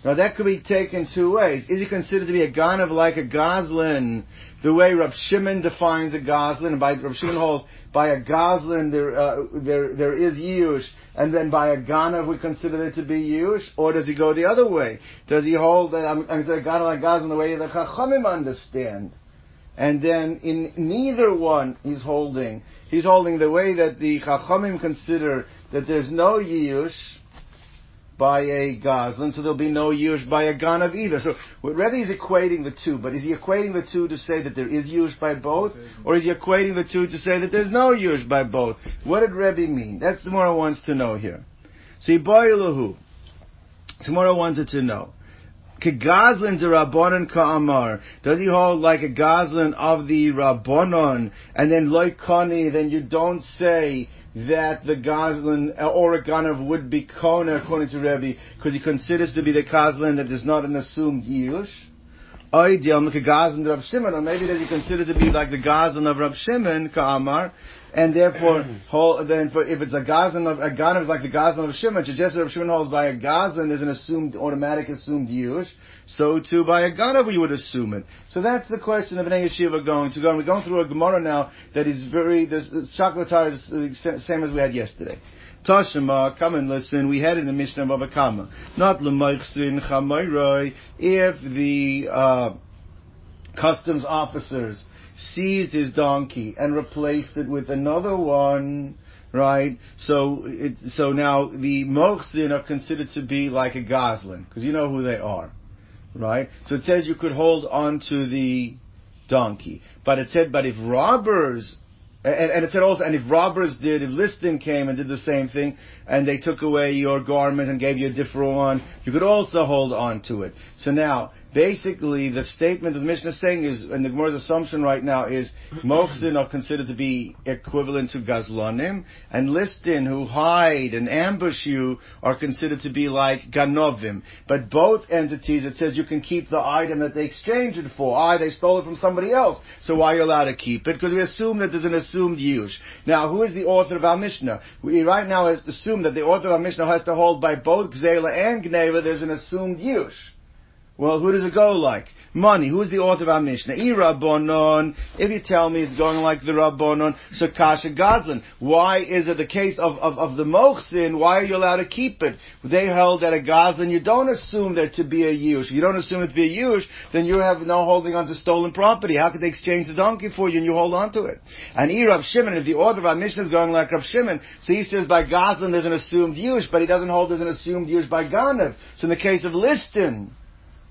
Now that could be taken two ways. Is he considered to be a ganav like a goslin, the way Rav Shimon defines a goslin, and by Rav Shimon holds by a goslin there uh, there there is yush, and then by a ganav we consider it to be yush, or does he go the other way? Does he hold that I'm, I'm saying ganav like goslin the way the chachamim understand? And then in neither one he's holding. He's holding the way that the Chachamim consider that there's no Yush by a Goslin, so there'll be no Yush by a Ganav either. So what Rebbe is equating the two, but is he equating the two to say that there is Yush by both, or is he equating the two to say that there's no Yush by both? What did Rebbe mean? That's more wants to know here. See, Boilahu. Tomorrow wanted to know. Kegazlin to Rabbanon Ka'amar. Does he hold like a Gazlin of the Rabbanon? And then like Kani, then you don't say that the Gazlin uh, or a Ganav would be Kona according to Rebbe, because he considers to be the Gazlin that is not an assumed Yush. Ideal, Gazlin Rab Shimon, or maybe that he considers to be like the Gazlin of Rab Shimon, Ka'amar, and therefore, [clears throat] whole, then for, if it's a Gazan of, a Ganav is like the Gazan of Shimon, just as Shimon holds by a Gazan, there's an assumed, automatic assumed Yush, so too by a Ganav we would assume it. So that's the question of an Yeshiva going to go. we're going through a Gemara now that is very, this, this Shakvatar is the same as we had yesterday. Tashima, come and listen. We had in the Mishnah of Kama. Not Lemaichsin Chamayroi. If the uh, customs officers seized his donkey and replaced it with another one, right? So, it, so now the mochzin are considered to be like a goslin, because you know who they are, right? So it says you could hold on to the donkey, but it said, but if robbers and, and, it said also, and if robbers did, if Liston came and did the same thing, and they took away your garment and gave you a different one, you could also hold on to it. So now, basically the statement of the Mishnah is saying is, and the Gemara's assumption right now is, [clears throat] Mochzin are considered to be equivalent to Gazlonim, and Listin, who hide and ambush you, are considered to be like Ganovim. But both entities, it says you can keep the item that they exchanged it for. Ah, they stole it from somebody else, so why are you allowed to keep it? Because we assume that there's an assumed use. Now, who is the author of our Mishnah? We right now assume that the author of our Mishnah has to hold by both Gzela and Gneva, there's an assumed use. Well, who does it go like? Money. Who's the author of our Mishnah? Rabbonon. If you tell me it's going like the Rabbonon, so Kasha Gazlan. Why is it the case of, of, of the Mochsin? Why are you allowed to keep it? They held that a Gazlan, you don't assume there to be a Yush. If you don't assume it to be a Yush, then you have no holding on to stolen property. How could they exchange the donkey for you and you hold on to it? And Rav Shimon, if the author of our Mishnah is going like Rab Shimon, so he says by Gazlan there's an assumed Yush, but he doesn't hold there's an assumed Yush by Ganav. So in the case of Liston,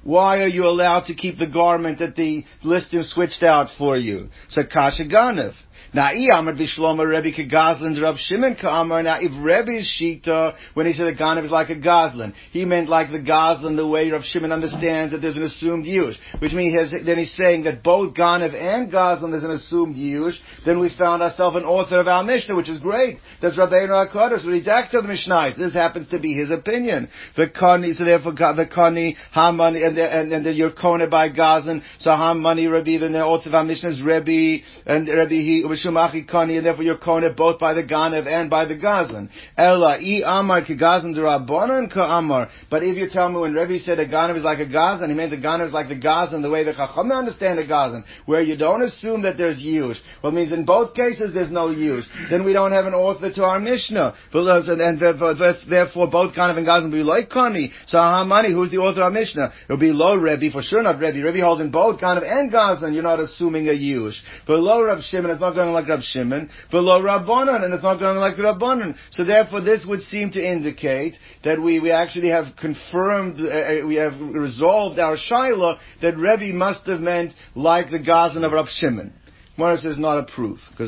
why are you allowed to keep the garment that the lister switched out for you? So Kasha Ganav. Now, Iyamar Bishlomo Rebbe Kagazlin Rab Shimon. Now, if Rebbe's Shita, when he said a Ganav is like a Goslin, he meant like the Goslin, the way Rab Shimon understands that there's an assumed use. Which means he has, then he's saying that both Ganav and Goslin is an assumed use. Then we found ourselves an author of our Mishnah, which is great. That's Rabbeinu HaKadosh, redacted the Mishnah. This happens to be his opinion. The Kani, so therefore, the Kani, Hamani, and, the, and, and the Yerkone by Goslin, so Hamani Rebbe, then the author of our Mishnah is Rebbe, and Rebbe, he, Shumachi Kani, and therefore you're Kone both by the Ganev and by the Gazlan. Ella, I Amar ki Gazlan Rabbanan ka Amar. But if you tell me when Rebbe said a Ganev is like a Gazlan, he meant the Ganev is like the Gazlan, the way the Chacham understand the Gazlan, where you don't assume that there's Yush. Well, it means in both cases there's no Yush. Then we don't have an author to our Mishnah. And therefore both Ganev and Gazlan will be like Kani. So Hamani, who's the author of our Mishnah? It'll be low Rebbe, for sure not Rebbe. Rebbe holds in both Ganev and Gazlan, you're not assuming a Yush. But low Rav Shimon, not going like Rab Shimon, below Rabbanon, and it's not going like the Rabbanon. So therefore, this would seem to indicate that we, we actually have confirmed, uh, uh we have resolved our Shaila that Rebbe must have meant like the Gazan of Rab Shimon. Gemara says not a proof. Because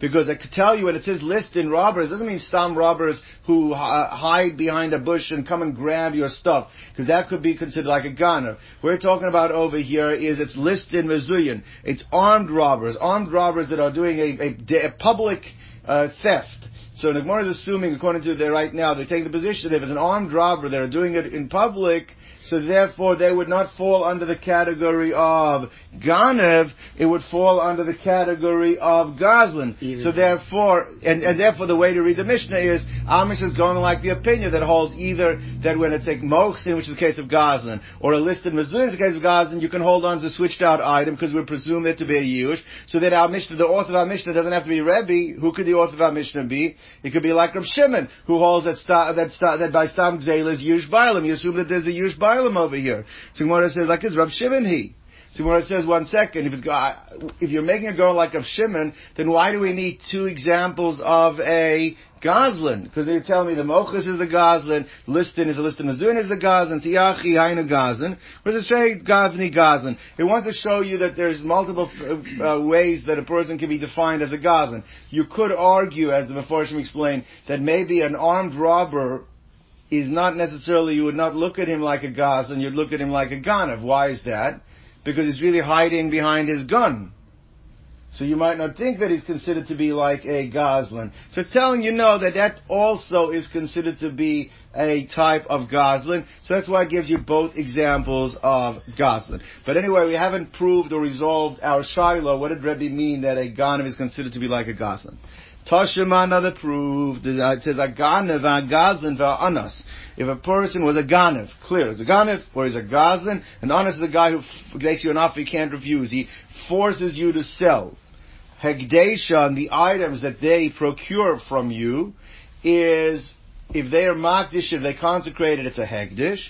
because I could tell you when it says list in robbers, doesn't mean stam robbers who hide behind a bush and come and grab your stuff. Because that could be considered like a gunner. We're talking about over here is it's list in Mizuyan. It's armed robbers. Armed robbers that are doing a, a, a public uh, theft. So the Gemara is assuming, according to their right now, they take the position that if it's an armed robber, they're doing it in public, so therefore they would not fall under the category of Ganev, it would fall under the category of Goslin. so therefore, and, and therefore the way to read the Mishnah is, Amish is going like the opinion that holds either that when it's a Mochsin, which is the case of Goslin, or a listed Mezuzah, is the case of Goslin, you can hold on to the switched out item because we presume it to be a Yush, so that our Mishnah, the author of our Mishnah doesn't have to be Rebbe. Who could the author of our Mishnah be? It could be like Rav Shimon, who holds that, sta, that, sta, that by Stam Gzela is Yush Bailam. You assume that there's a Yush Bailam over here. So Gemara says, like, is Rav Shimon he? So it says one second, if if you're making a girl like of Shimon, then why do we need two examples of a Goslin? Because they're telling me the Mochus is the Goslin, Liston is the Liston, Mazun is the Goslin, Siyachi Haina Goslin. Where's it say Goslin Goslin? It wants to show you that there's multiple uh, ways that a person can be defined as a Goslin. You could argue, as the Meforshim explained, that maybe an armed robber is not necessarily, you would not look at him like a Goslin, you'd look at him like a Ganav. Why is that? because he's really hiding behind his gun. So you might not think that he's considered to be like a Goslin. So telling you no that that also is considered to be a type of Goslin. So that's why it gives you both examples of Goslin. But anyway, we haven't proved or resolved our Shiloh. What did Rebbe mean that a Ganav is considered to be like a Goslin? Toshima another proof. Uh, it says a Ganav, a Goslin, anas if a person was a Ganev, clear, is a Ganev, or he's a Goslin, and honest is the guy who makes you an offer you can't refuse. He forces you to sell. Hegdesha, the items that they procure from you, is, if they are Makdish, if they consecrate it, it's a Hegdish.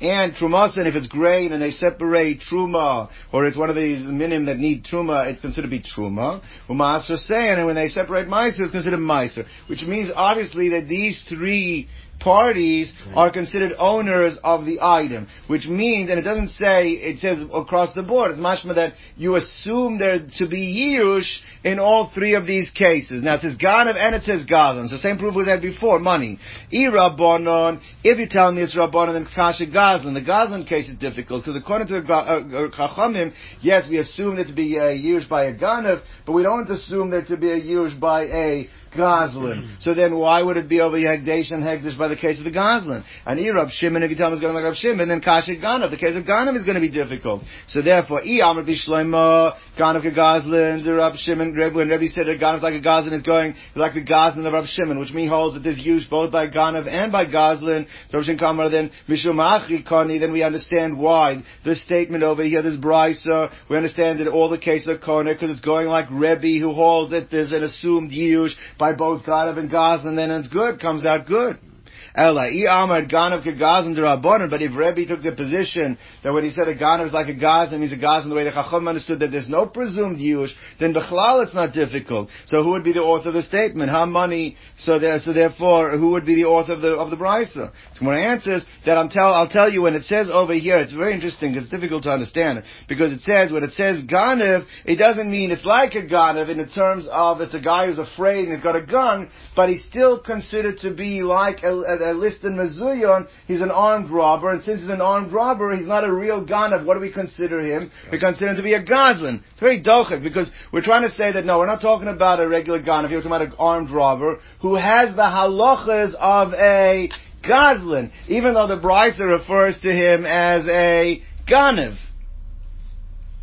And trumasa, and if it's grain and they separate truma, or it's one of these minim that need truma, it's considered to be truma. Umasra sayin, and when they separate meiser, it's considered meiser, which means obviously that these three parties are considered owners of the item, which means, and it doesn't say, it says across the board, it's mashma that you assume there to be yirush in all three of these cases. Now it says Ganav and it says Gazan. So same proof was had before, money. Irabbonon, if you tell me it's Rabbonon, then it's Kasha Gazlan. The Gazlan case is difficult, because according to the uh, Chachamim, yes, we assume that to be uh, yirush by a Ganav, but we don't assume that to be a yirush by a Goslin. So then why would it be over Hegdesh and Hegdesh by the case of the Goslin? And Irab Shimon, if you tell him it's going like Rab Shimon, then Kasha Ganav. The case of Ganav is going to be difficult. So therefore, I Amr Bishleima, Ganav ke Rab Shimon, when Rebbe said that Ganav like a Goslin is going like the Goslin of Rab Shimon, which means holds that there's use both by Ganav and by Goslin. So Rav Shin Kamar, then Mishum Achri then we understand why this statement over here, this Brisa, we understand that all the cases are Kone, because it's going like Rebbe who holds that there's an assumed Yush by both Ganav and Goslin, then it's good, comes out good. Ella, I Amar Ganav Kagazan Rabbanon, but if Rebbe took the position that when he said a Ganav is like a Gazan, means a Gazan the way the Chacham understood that there's no presumed Yush, then Bechlal it's not difficult. So who would be the author of the statement? How money, so there, so therefore, who would be the author of the, of the Brisa? So my answer is that I'm tell, I'll tell you when it says over here, it's very interesting, it's difficult to understand, because it says, when it says Ganav, it doesn't mean it's like a Ganav in the terms of it's a guy who's afraid and he's got a gun, but he's still considered to be like a, a, a list in Mizuyon, he's an armed robber, and since he's an armed robber, he's not a real Ganav. What do we consider him? We consider him to be a Goslin. It's very dochik, because we're trying to say that no, we're not talking about a regular Ganav, we're talking about an armed robber who has the halachas of a Goslin, even though the Brisa refers to him as a Ganav.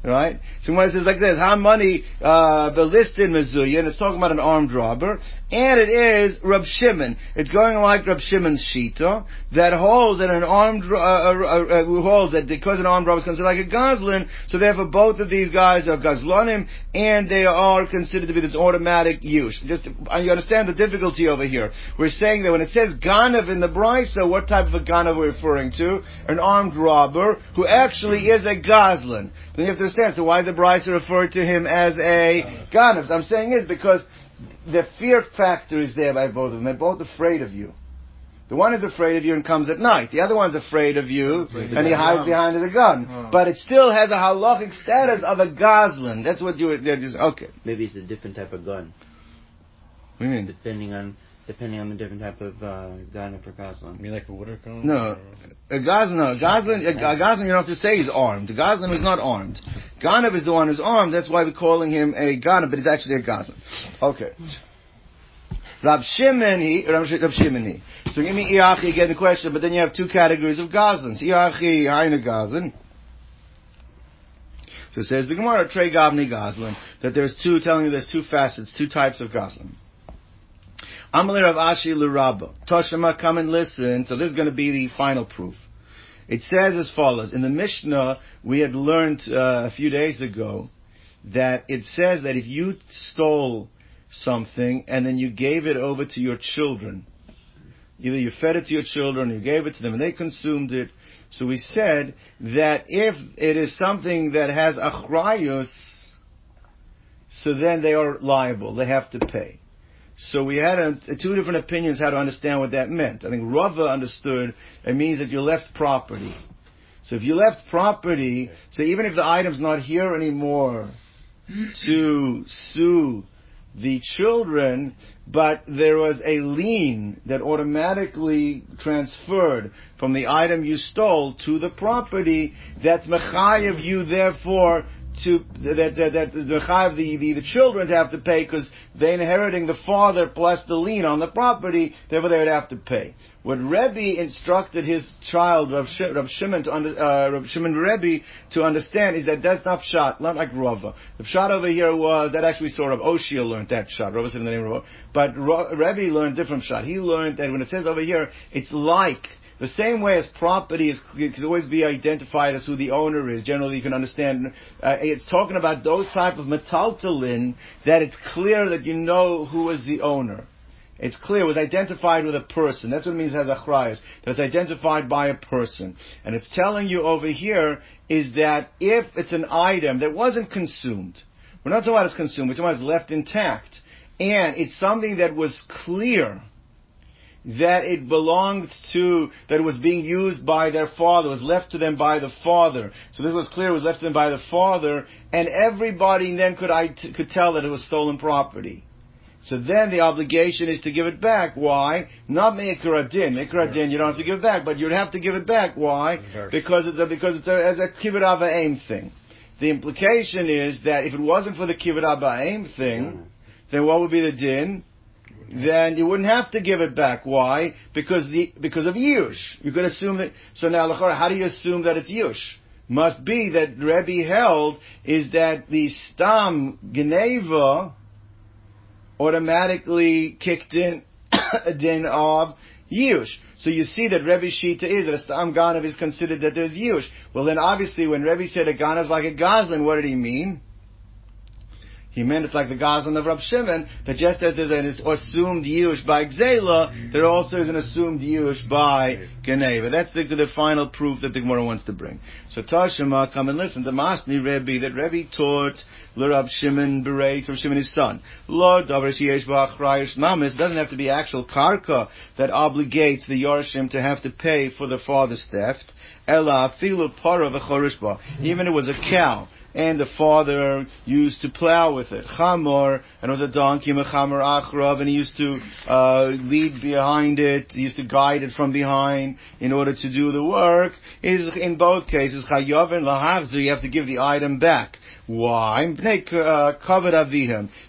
Right? So when it says like this, how money uh belisted Mizuya, and it's talking about an armed robber, and it is Rab Shimon. It's going like Rab Shimon's Shita, that holds that an armed, uh, uh, uh, who holds that because an armed robber is considered like a Goslin, so therefore both of these guys are Gazlonim, and they are considered to be this automatic use. Just, uh, you understand the difficulty over here. We're saying that when it says Ganav in the Brisa, what type of a Ganav we're referring to? An armed robber, who actually is a Goslin. Then you have to understand, so why the Brisa referred to him as a Ganav? I'm saying is because the fear factor is there by both of them. They're both afraid of you. The one is afraid of you and comes at night. The other one's afraid of you and he hides behind the gun. Oh. But it still has a halachic status of a goslin. That's what you they're just okay. Maybe it's a different type of gun, What do you mean? depending on depending on the different type of uh, gun for Goslin. You mean like a water cone? No, a goslin. No, a goslin. A, a goslin. You don't have to say he's armed. The goslin is not armed. Ganav is the one who's armed. That's why we're calling him a ganav, but he's actually a goslin. Okay. Rab Shimon, he, Rab. So give me Iachi again the question, but then you have two categories of goslins. Iachi, Haina goslin. So it says the Gemara, Trey Gavni goslin, that there's two, telling you there's two facets, two types of goslin. Amalei Rav Ashi L'Rabba. Toshima, come and listen. So this is going to be the final proof. It says as follows. In the Mishnah, we had learned uh, a few days ago that it says that if you stole something and then you gave it over to your children, either you fed it to your children or you gave it to them and they consumed it. So we said that if it is something that has achrayus, so then they are liable. They have to pay. So we had a, two different opinions how to understand what that meant. I think Rava understood it means that you left property. So if you left property, so even if the item's not here anymore to sue the children, but there was a lien that automatically transferred from the item you stole to the property, that's mechayev you therefore to that that, that the the, the the children have to pay because they're inheriting the father plus the lien on the property, therefore they would have to pay. What Rebbe instructed his child Rav, Sh- Rav Shimon to under, uh, Rav Shimon Rebbe to understand is that that's not pshat, not like Rava. The pshat over here was that actually sort of Oshia learned that pshat. Rava said in the name of Rava, but Ra- Rebbe learned different pshat. He learned that when it says over here, it's like the same way as property is can always be identified as who the owner is. Generally, you can understand. Uh, it's talking about those type of metaltalin that it's clear that you know who is the owner. It's clear, it was identified with a person. That's what it means as achrayas. That it's identified by a person. And it's telling you over here is that if it's an item that wasn't consumed, we're not talking about it's consumed, we're talking about it's left intact, and it's something that was clear, that it belonged to, that it was being used by their father, was left to them by the father. So this was clear, it was left to them by the father, and everybody then could, I, could tell that it was stolen property. So then the obligation is to give it back. Why? Not Meikar Adin. Meikar Adin, you don't have to give it back, but you'd have to give it back. Why? Because it's a, because it's a, as a Kibbut Aim thing. The implication is that if it wasn't for the Kibbut Aim thing, mm-hmm. then what would be the din? Then you wouldn't have to give it back. Why? Because the because of yush. You could assume that. So now, how do you assume that it's yush? Must be that Rebbe held is that the stam geneva automatically kicked in [coughs] a din of yush. So you see that Rebbe Shita is that a stam ganav is considered that there's yush. Well, then obviously when Rebbe said a ganav is like a gazlan, what did he mean? He meant it's like the Gazan of Rab Shimon, that just as there's an assumed Yush by Gzela, there also is an assumed Yush by Geneva. That's the, the final proof that the Gemara wants to bring. So Tashima, come and listen. The Masni Rebbe, that Rebbe taught Rab Shimon Bereit, Rab Shimon his son. Lord Davar Sheyesh Ba'achrayish Mamis, doesn't have to be actual karka that obligates the Yorshim to have to pay for the father's theft. Ella Filu Para V'chorishba. Even it was a cow and the father used to plow with it. Chamor, and it was a donkey, Mechamor Achrav, and he used to uh, lead behind it, he used to guide it from behind in order to do the work. Is in both cases, Chayovin Lahachzer, you have to give the item back. Why? Uh.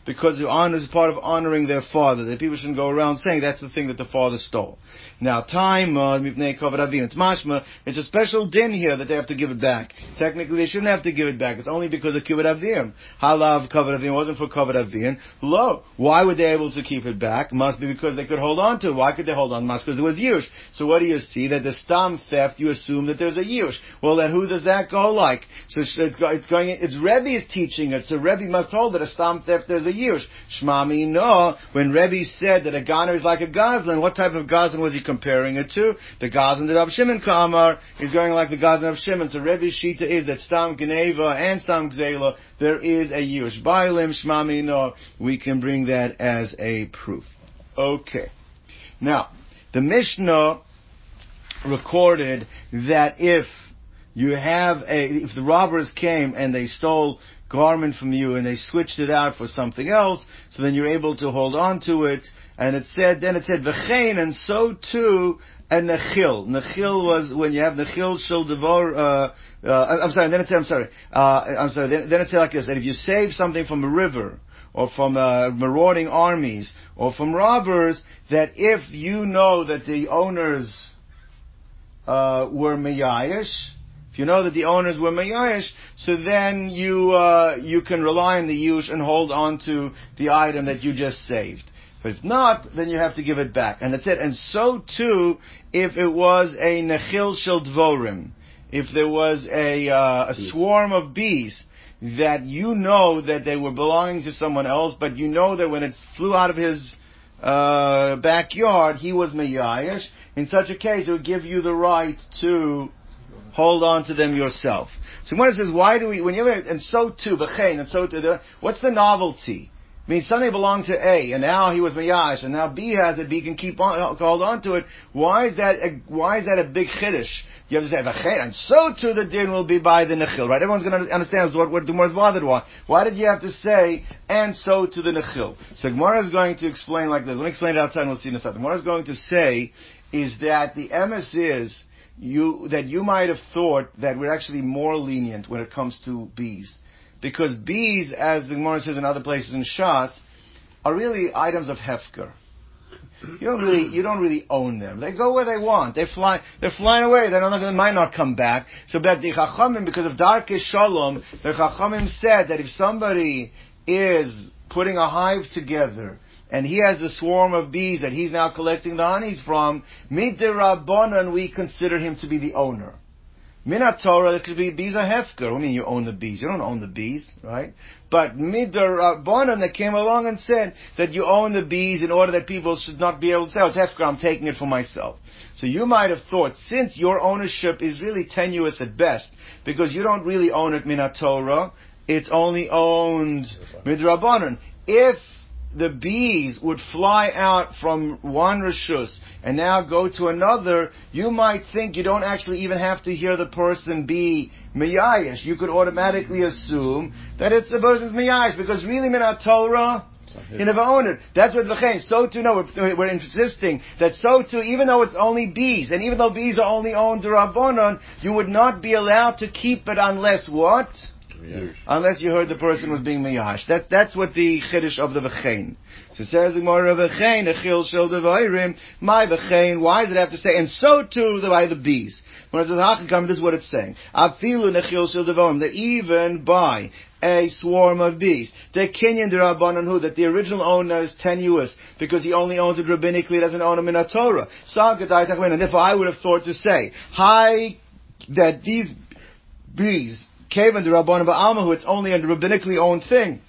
Because the honor is part of honoring their father. That people shouldn't go around saying that's the thing that the father stole. Now, time, uh. It's mashma. It's a special din here that they have to give it back. Technically, they shouldn't have to give it back. It's only because of kibbut avihim. Halav covered avihim wasn't for covered avihim. Lo, why were they able to keep it back? Must be because they could hold on to it. Why could they hold on? Must because there was yush. So what do you see? That the stam theft, you assume that there's a yush. Well, then who does that go like? So it's, going, it's Rebbe is teaching it. So Rebbe must hold that a stam theft there's a yush. Shmami no. When Rebbe said that a goner is like a gazlan, what type of gazlan was he comparing it to? The that Rav Shimon Kamar is going like the gazlan of Shimon. So Rebbe's shita is that stam geneva and stam gzela there is a yush. Bailim shmami no. We can bring that as a proof. Okay. Now, the Mishnah recorded that if you have a, if the robbers came and they stole garment from you and they switched it out for something else, so then you're able to hold on to it. And it said, then it said, v'chein, and so too, a nechil. Nechil was when you have nechil shel devor, uh, uh, I'm sorry, then it said, I'm sorry, uh, I'm sorry, then, then it said like this, that if you save something from a river, or from uh, marauding armies, or from robbers, that if you know that the owners uh, were meyayish, if you know that the owners were Mayayish, so then you, uh, you can rely on the Yush and hold on to the item that you just saved. But if not, then you have to give it back. And that's it. And so too, if it was a Nechil Shel Dvorim, if there was a, uh, a swarm of bees, that you know that they were belonging to someone else, but you know that when it flew out of his uh, backyard, he was Mayayish, in such a case, it would give you the right to hold on to them yourself. So when it says, why do we, when you and so too, v'chein, and so too, what's the novelty? I mean, something belonged to A, and now he was Mayash, and now B has it, B can keep on, hold on to it. Why is that, a, why is that a big chiddush? You have to say, v'chein, and so too the din will be by the nechil, right? Everyone's to understand what, what the Gemara is bothered why. Why did you have to say, and so to the nechil? So Gemara is going to explain like this. Let me explain it outside and we'll see in a second. Gemara is going to say, is that the emes is, you, that you might have thought that we're actually more lenient when it comes to bees. Because bees, as the Gemara says in other places in Shas, are really items of hefker. You don't really, you don't really own them. They go where they want. They fly, they're flying away. They're not, they might not come back. So, but the Chachamim, because of Darke Shalom, the Chachamim said that if somebody is putting a hive together and he has the swarm of bees that he's now collecting the honeys from, Midirabbanan, we consider him to be the owner. Minat Torah, it could be bees are hefker. I mean, you own the bees. You don't own the bees, right? But midar Bonan that came along and said that you own the bees in order that people should not be able to say, oh, it's hefker, I'm taking it for myself. So you might have thought, since your ownership is really tenuous at best, because you don't really own it minat Torah, it's only owned midrabanan. If the bees would fly out from one rishus and now go to another, you might think you don't actually even have to hear the person be miyayish. You could automatically assume that it's the person's miyayish because really minat Torah. You never own it. That's what v'chein. So too, no, we're, we're, insisting that so too, even though it's only bees, and even though bees are only owned to Rabbonon, you would not be allowed to keep it unless what? Unless you heard the person was being miyash. That, that's what the chiddush of the v'chein. So says the Gemara v'chein, echil shel devayrim, my v'chein, why does it have to say, and so too the, by the bees. When it says hachakam, this is what it's saying. Afilu nechil shel devayrim, that even by a swarm of bees. The Kenyan Rabbanan who that the original owner is tenuous because he only owns it rabbinically, doesn't own it in a Torah. And if I would have thought to say, hi, that these bees Kavan the Rabbanim Ba'alma, it's only a rabbinically owned thing.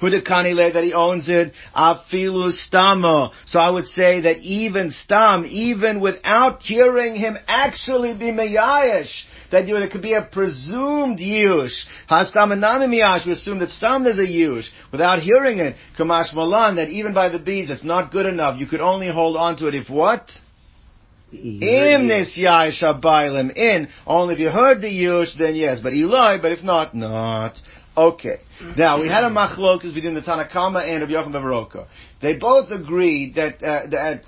Hudakani that he owns it, afilu stama. So I would say that even stam, even without hearing him actually be meyayish, that you, there could be a presumed yush. Hastam miyash, we assume that stam is a yush. Without hearing it, kamash malan, that even by the beads it's not good enough. You could only hold on to it if what? Im nisyai shabaylim in. Only if you heard the yush, then yes. But Eloi, but if not, not. Okay. Now we had a machlokas between the Tanakama and Rabbi Yochanan Baroka. They both agreed that uh, that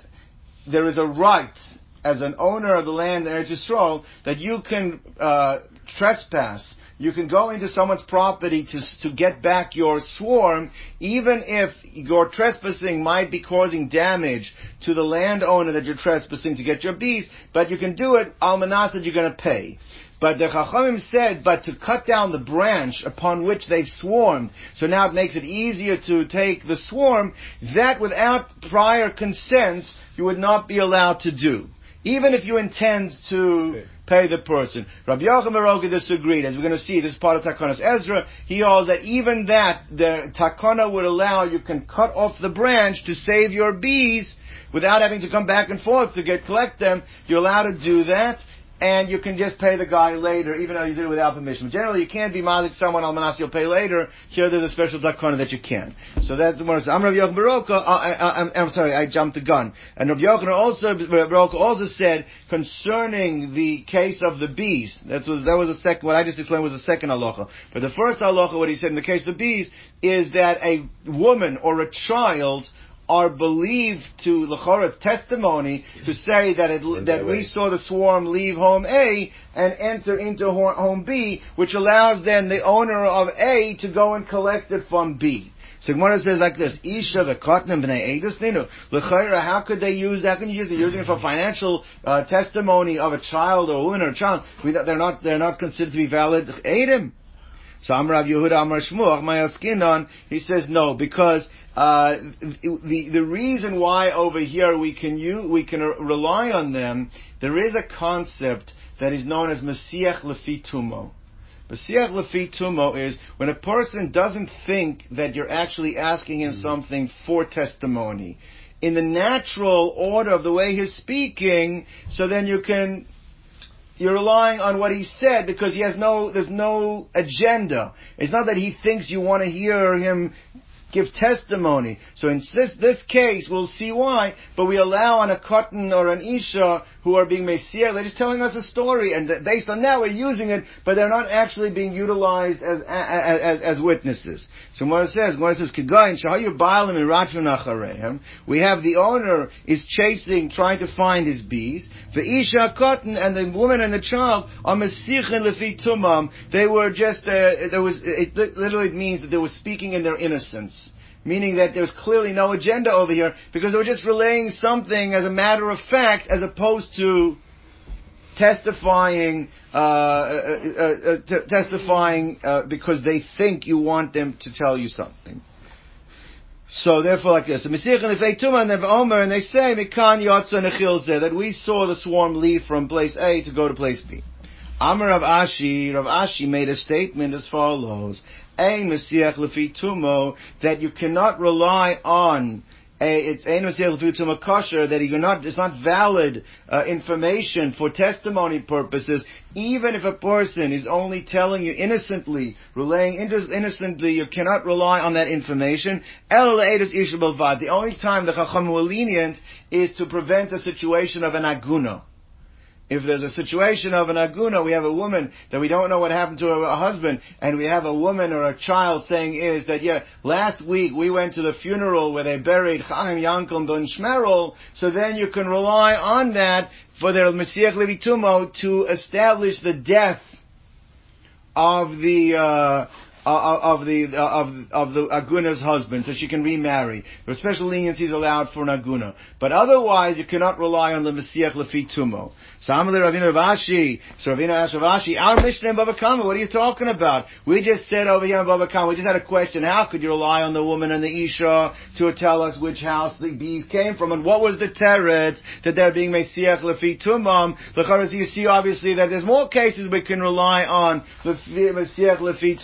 there is a right as an owner of the land in Eretz Yisrael that you can uh, trespass you can go into someone's property to, to get back your swarm, even if your trespassing might be causing damage to the landowner that you're trespassing to get your bees, but you can do it, almanas that you're going to pay. But the Chachamim said, but to cut down the branch upon which they've swarmed, so now it makes it easier to take the swarm, that without prior consent, you would not be allowed to do. Even if you intend to pay the person. Rabbi Yochanan Baroka disagreed. As we're going to see, this is part of Takanas Ezra. He holds that even that, the Takana would allow you can cut off the branch to save your bees without having to come back and forth to get collect them. You're allowed to do that and you can just pay the guy later, even though you did it without permission. But Generally, you can't be malik someone al manas you'll pay later. Here, there's a special dakona that you can. So that's the one. I'm Rav Yochanan Baroka. I, am sorry, I jumped the gun. And Rav Yochanan also, Baroka also said concerning the case of the bees. That was that was the second. What I just explained was the second halacha. But the first halacha, what he said in the case of the bees, is that a woman or a child are believed to Lechora's testimony to say that it, that we saw the swarm leave home A and enter into home B, which allows then the owner of A to go and collect it from B. So Gemara says like this: Isha the kotnim b'nei edus ninu lechayra. How could they use? How can you use? They're using it for financial uh, testimony of a child or a woman or a child. They're not. They're not considered to be valid edim. So Amrav Yehuda Amar Shmuel Mayaskinon, he says no, because uh, the the reason why over here we can use, we can rely on them, there is a concept that is known as Mesiach Lefi Tumo. Mesiach Lefi Tumo is when a person doesn't think that you're actually asking him mm-hmm. something for testimony. In the natural order of the way he's speaking, so then you can you're relying on what he said because he has no, there's no agenda. It's not that he thinks you want to hear him give testimony. So in this, this case, we'll see why, but we allow on a cotton or an isha who are being messiah, they're just telling us a story, and based on that we're using it, but they're not actually being utilized as, as, as, as witnesses. So Gemara says, Gemara says, Kigayin, Shahayu Baalim and we have the owner is chasing, trying to find his bees, the isha cotton, and the woman and the child are mesichin lefi tumam, they were just, uh, there was, it literally means that they were speaking in their innocence meaning that there's clearly no agenda over here because they were just relaying something as a matter of fact as opposed to testifying uh, uh, uh, uh t- testifying uh, because they think you want them to tell you something. So therefore, like this, the Mesirch and they say mikan that we saw the swarm leave from place A to go to place B. Amar Rav Ashi, Rav Ashi made a statement as follows: Ein Mesiach lefi tumo that you cannot rely on a, it's ein tumo kosher that you're not it's not valid uh, information for testimony purposes. Even if a person is only telling you innocently, relaying innocently, you cannot rely on that information. El. The only time the chacham were lenient is to prevent a situation of an aguna. If there's a situation of an aguna, we have a woman that we don't know what happened to her husband, and we have a woman or a child saying is that, yeah, last week we went to the funeral where they buried Chaim Yankel Ben Shmerel, so then you can rely on that for their Mesiach Levitumo to establish the death of the, uh, of the uh, of of the aguna's husband, so she can remarry. There are special leniencies allowed for an aguna, but otherwise you cannot rely on the mesiach lefi tumo. So Amalei Ravina Ravashi, so Ravina Ravashi, our Mishnah in Baba Kama, what are you talking about? We just said over here in Baba Kama, we just had a question, how could you rely on the woman and the Isha to tell us which house the bees came from, and what was the teret that they're being mesiach lefi tumam? You see obviously that there's more cases we can rely on mesiach lefi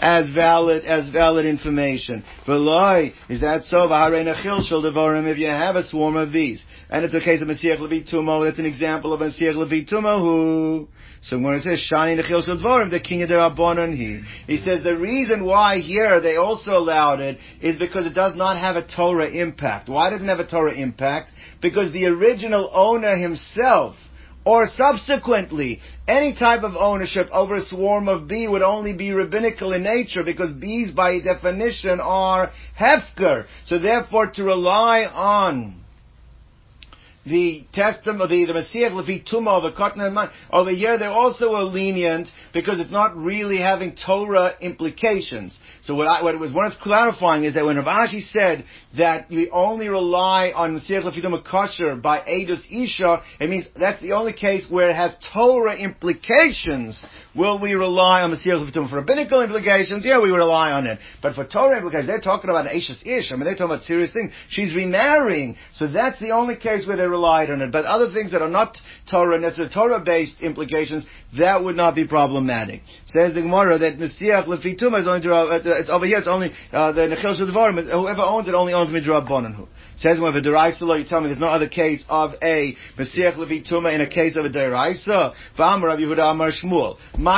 as valid as valid information. V'loi, is that so? If you have a swarm of these, and it's a case of Mesiach Levi Tumo, that's an example of Mesiach Levi Tumo who. So when it says Shani Nechil Shel Dvorim, the king of the Rabbanon, he he says the reason why here they also allowed it is because it does not have a Torah impact. Why doesn't it have a Torah impact? Because the original owner himself or subsequently, any type of ownership over a swarm of bee would only be rabbinical in nature because bees by definition are hefker. So therefore to rely on the testimony, the, Mesiach Lefi Tuma, the Kotner over here they're also a lenient because it's not really having Torah implications. So what, I, what it was, clarifying is that when Ravashi said that we only rely on Mesiach Lefi Tuma kosher by Eidos Isha, it means that's the only case where it has Torah implications. Will we rely on Lefi Tuma for rabbinical implications? Yeah, we rely on it. But for Torah implications, they're talking about an Ashes Ish. I mean, they're talking about serious things. She's remarrying. So that's the only case where they relied on it. But other things that are not Torah, necessarily Torah-based implications, that would not be problematic. Says the Gemara that Mesiach Lefituma is only, uh, it's over here, it's only, uh, the Nechil Shadvarim, whoever owns it only owns Midrab Bonanhu. Says when a deraisa you tell me there's no other case of a Mesiach Levituma in a case of a deraisa. V'amar Rav Yehuda Amar Shmuel. There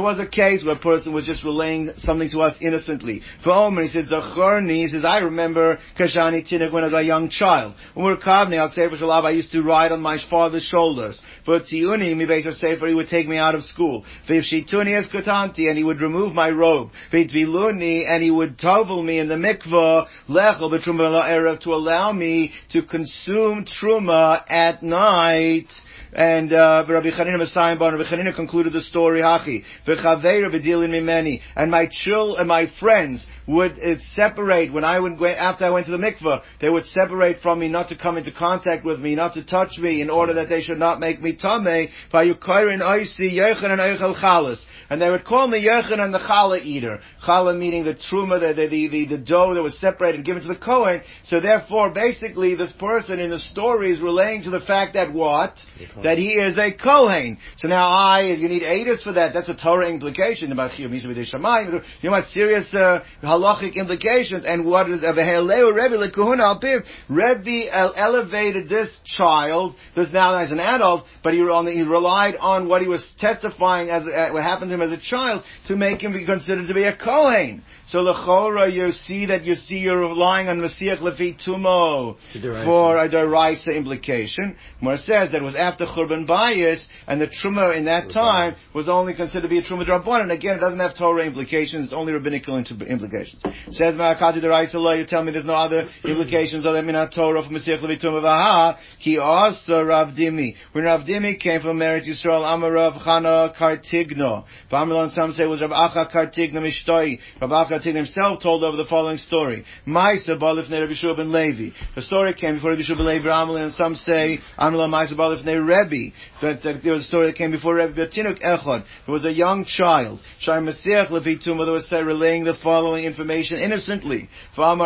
was a case where a person was just relaying something to us innocently. For Omer, he says, Zacharni, he says, I remember Kashani Tinik when I was a young child. When we were Kavni, Al Sefer Shalab, I used to ride on my father's shoulders. For Tziuni, mi Beis Sefer, he would take me out of school. V'if Shituni es Katanti, and he would remove my robe. V'itviluni, and he would tovel me in the mikvah, lechel b'truma erev, to allow me to consume truma at night. And uh, Rabbi Chanina Messiah Rabbi Chanina concluded the story. Hachi v'chaveira v'dilin mimeni, and my chil and my friends would uh, separate when I would after I went to the mikveh. They would separate from me, not to come into contact with me, not to touch me, in order that they should not make me tamei. Vayukairin oisi yechan and eichel chalas, and they would call me yechan and the challah eater. Challah meaning the truma, the the, the the dough that was separated and given to the kohen. So therefore, basically, this person in the story is relating to the fact that what that he is a Kohen. So now I, you need Adis for that. That's a Torah implication about Shamayim. You know what serious uh, halachic implications. And what is Aveheleu Rebbe LeKuhuna Alpiv? Rebbe elevated this child, this now as an adult, but he, only, he relied on what he was testifying as uh, what happened to him as a child to make him be considered to be a Kohen. So lechora, you see that you see you're relying on Mesiach Levi Tumo for a deraisa implication. More says that was after Churban Bayis, and the truma in that time was only considered to be a truma drabon. And again, it doesn't have Torah implications; it's only rabbinical implications. Says Marakati deraisa law. You tell me there's no other implications other than Torah for Mesiach Levi Tumo Vaha. He also Rav Dimi. When Rav Dimi came from Eretz Yisrael, Amar Rav Chana Kartigno. V'Amar some say was Rav Acha Kartigno Mishtoi. Rav Acha Kartigno himself told over the following story. Maisa Balif Rabbi Shua ben Levi. The story came before Rabbi Shua ben Levi Amalin, and some say Amala Maisa Balif Rebbe. That uh, there was a story that came before Rebbe Tinuk Echad. There was a young child. Shai Masiach Levituma, there was relaying the following information innocently. That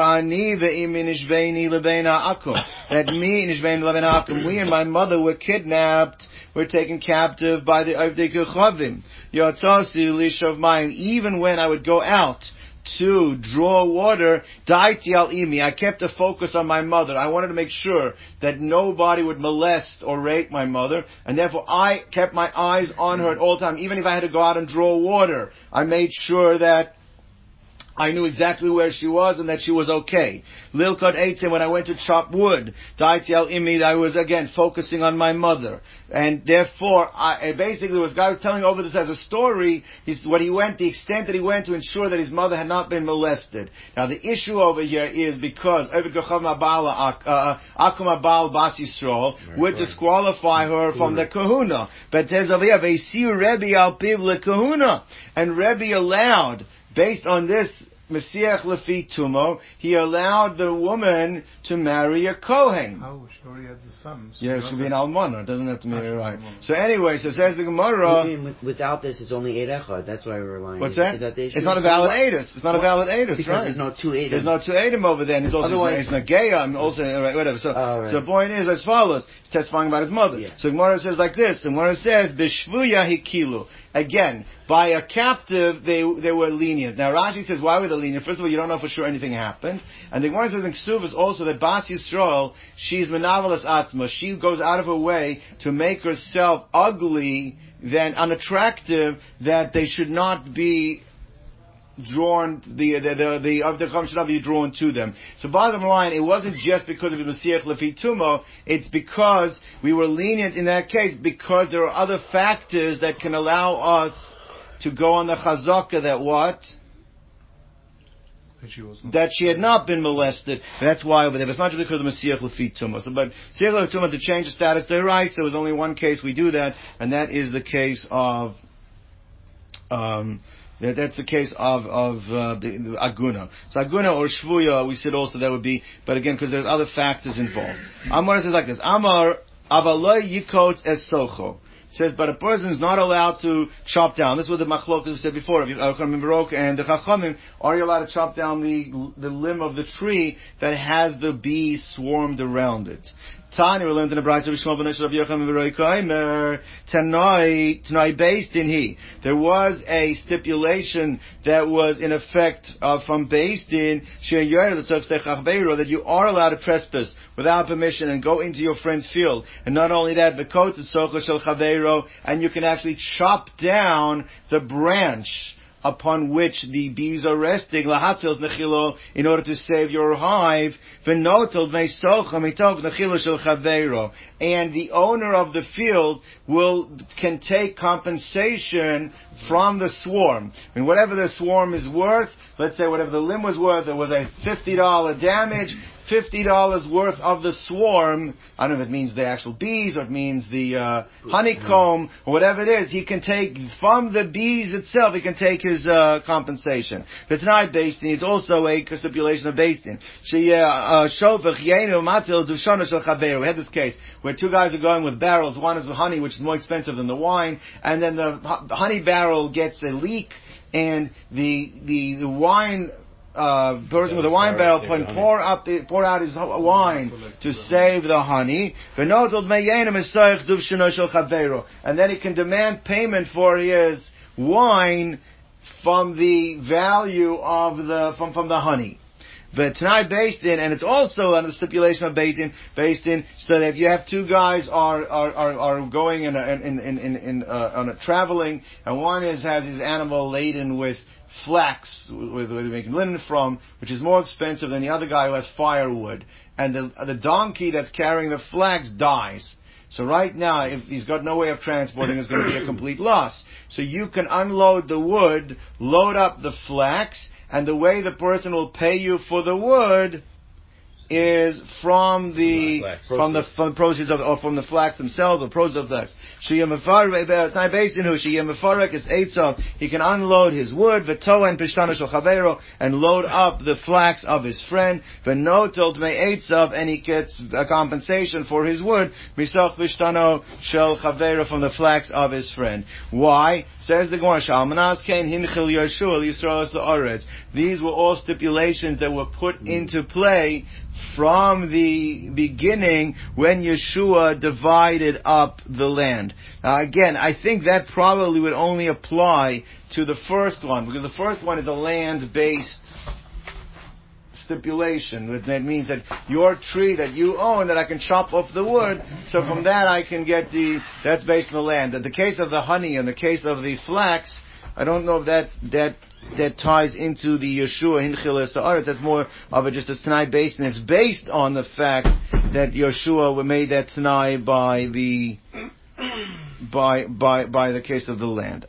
me, we and my mother were kidnapped, were taken captive by the Avdei Kechavim. Lishav mine. Even when I would go out, to draw water, daiti al imi. I kept a focus on my mother. I wanted to make sure that nobody would molest or rape my mother, and therefore I kept my eyes on her at all time. Even if I had to go out and draw water, I made sure that I knew exactly where she was and that she was okay. Lilkot Eitzim, when I went to chop wood, Daitiel Imid, I was again focusing on my mother. And therefore, I, basically was God was telling over this as a story, he's, what he went, the extent that he went to ensure that his mother had not been molested. Now the issue over here is because Ovid Gochav Mabala, uh, Akum Abal Bas Yisrael would disqualify her from the kahuna. But there's over here, Rebbe al Piv kahuna. And Rebbe allowed based on this Mesiach Lefi Tumo, he allowed the woman to marry a Kohen. Oh, she already had the sons. Yeah, it should be an Almana. It doesn't have to be Ah, right. So anyway, so says the Gemara. without this, it's only eid echad. That's why we're relying. What's Is that? the? It's not a valid Adis. It's not a valid Adis, Because right? there's no two eight. There's no two Adam over there, and it's also Otherwise- it's not gay. I'm also right, whatever. So, Oh, right. so the point is as follows: he's testifying about his mother. Yeah. So Gemara says like this, and Gemara says b'shvuya hikilu. Again, by a captive, they they were lenient. Now Rashi says, why were they lenient? First of all, you don't know for sure anything happened, and the Gemara says in Ksuvas also that Bas Yisrael, she's menavalas atzma. She goes out of her way to make herself ugly, then unattractive, that they should not be drawn the the the, the of the Chacham should not be drawn to them. So bottom line, it wasn't just because of the Mesiach Lefi Tumo, it's because we were lenient in that case because there are other factors that can allow us to go on the chazaka that what? That she. That she had not been molested. That's why over there. It's not just because of the Mesiach Lefi Tumo. So, but Mesiach Lefi Tumo to change the status to rice, there was only one case we do that, and that is the case of um, that, that's the case of of uh, aguna. So aguna or shvuya, we said also that would be, but again, because there's other factors involved. Amar says like this: Amar avaloi yikot es socho. Says, but a person is not allowed to chop down. This is what the machlokas we said before. And the chachamim, are you allowed to chop down the the limb of the tree that has the bees swarmed around it? Tani, we learned in the Bride of Shmuel ben Yosef Yocham V'Roi Kaimer, Tanai, Tanai beis din he. There was a stipulation that was in effect uh, from beis din that you are allowed to trespass without permission and go into your friend's field. And not only that, Bekot Shel Chaveiro, and you can actually chop down the branch upon which the bees are resting, lahatzils nechilo, in order to save your hive, shel chaveiro. And the owner of the field will, can take compensation from the swarm. I mean, whatever the swarm is worth, let's say whatever the limb was worth, it was a $50 damage, $50 worth of the swarm, I don't know if it means the actual bees or it means the uh, honeycomb or whatever it is, he can take from the bees itself, he can take his uh, compensation. But tonight, beis din, it's also a stipulation of beis din. We had this case where two guys are going with barrels, one is honey, which is more expensive than the wine, and then the honey barrel gets a leak, and the, the, the wine uh, person with a wine barrel can pour up the, pour out his wine to save the honey. And then he can demand payment for his wine from the value of the from from the honey. But tonight beis din, and it's also under the stipulation of beis din, beis din, so that if you have two guys are are, are, are going in a, in in in, in uh, on a traveling, and one is has his animal laden with flax, with, with making linen from, which is more expensive than the other guy who has firewood, and the the donkey that's carrying the flax dies. So right now, if he's got no way of transporting, it's going to be a [coughs] complete loss. So you can unload the wood, load up the flax, and the way the person will pay you for the wood is from the from the from proceeds of or from the flax themselves or proceeds of flax. Shiyam mefarek who shiyam is eitzah. He can unload his wood v'toa and pishtana shel chavero and load up the flax of his friend v'notel tmei eitzav and he gets a compensation for his wood misach pishtano shel chavero from the flax of his friend. Why? Says the Gemara Shalmanas kain hinchil Yeshua Yisrael. These were all stipulations that were put mm. into play from the beginning when Yeshua divided up the land. Now again, I think that probably would only apply to the first one, because the first one is a land-based stipulation. That means that your tree that you own, that I can chop off the wood, so from that I can get the, that's based on the land. In the case of the honey and the case of the flax, I don't know if that, that that ties into the Yeshua Hinchil Sa'aretz. That's more of a just a Tanai based, and it's based on the fact that Yeshua made that Tanai by the by by by the case of the land.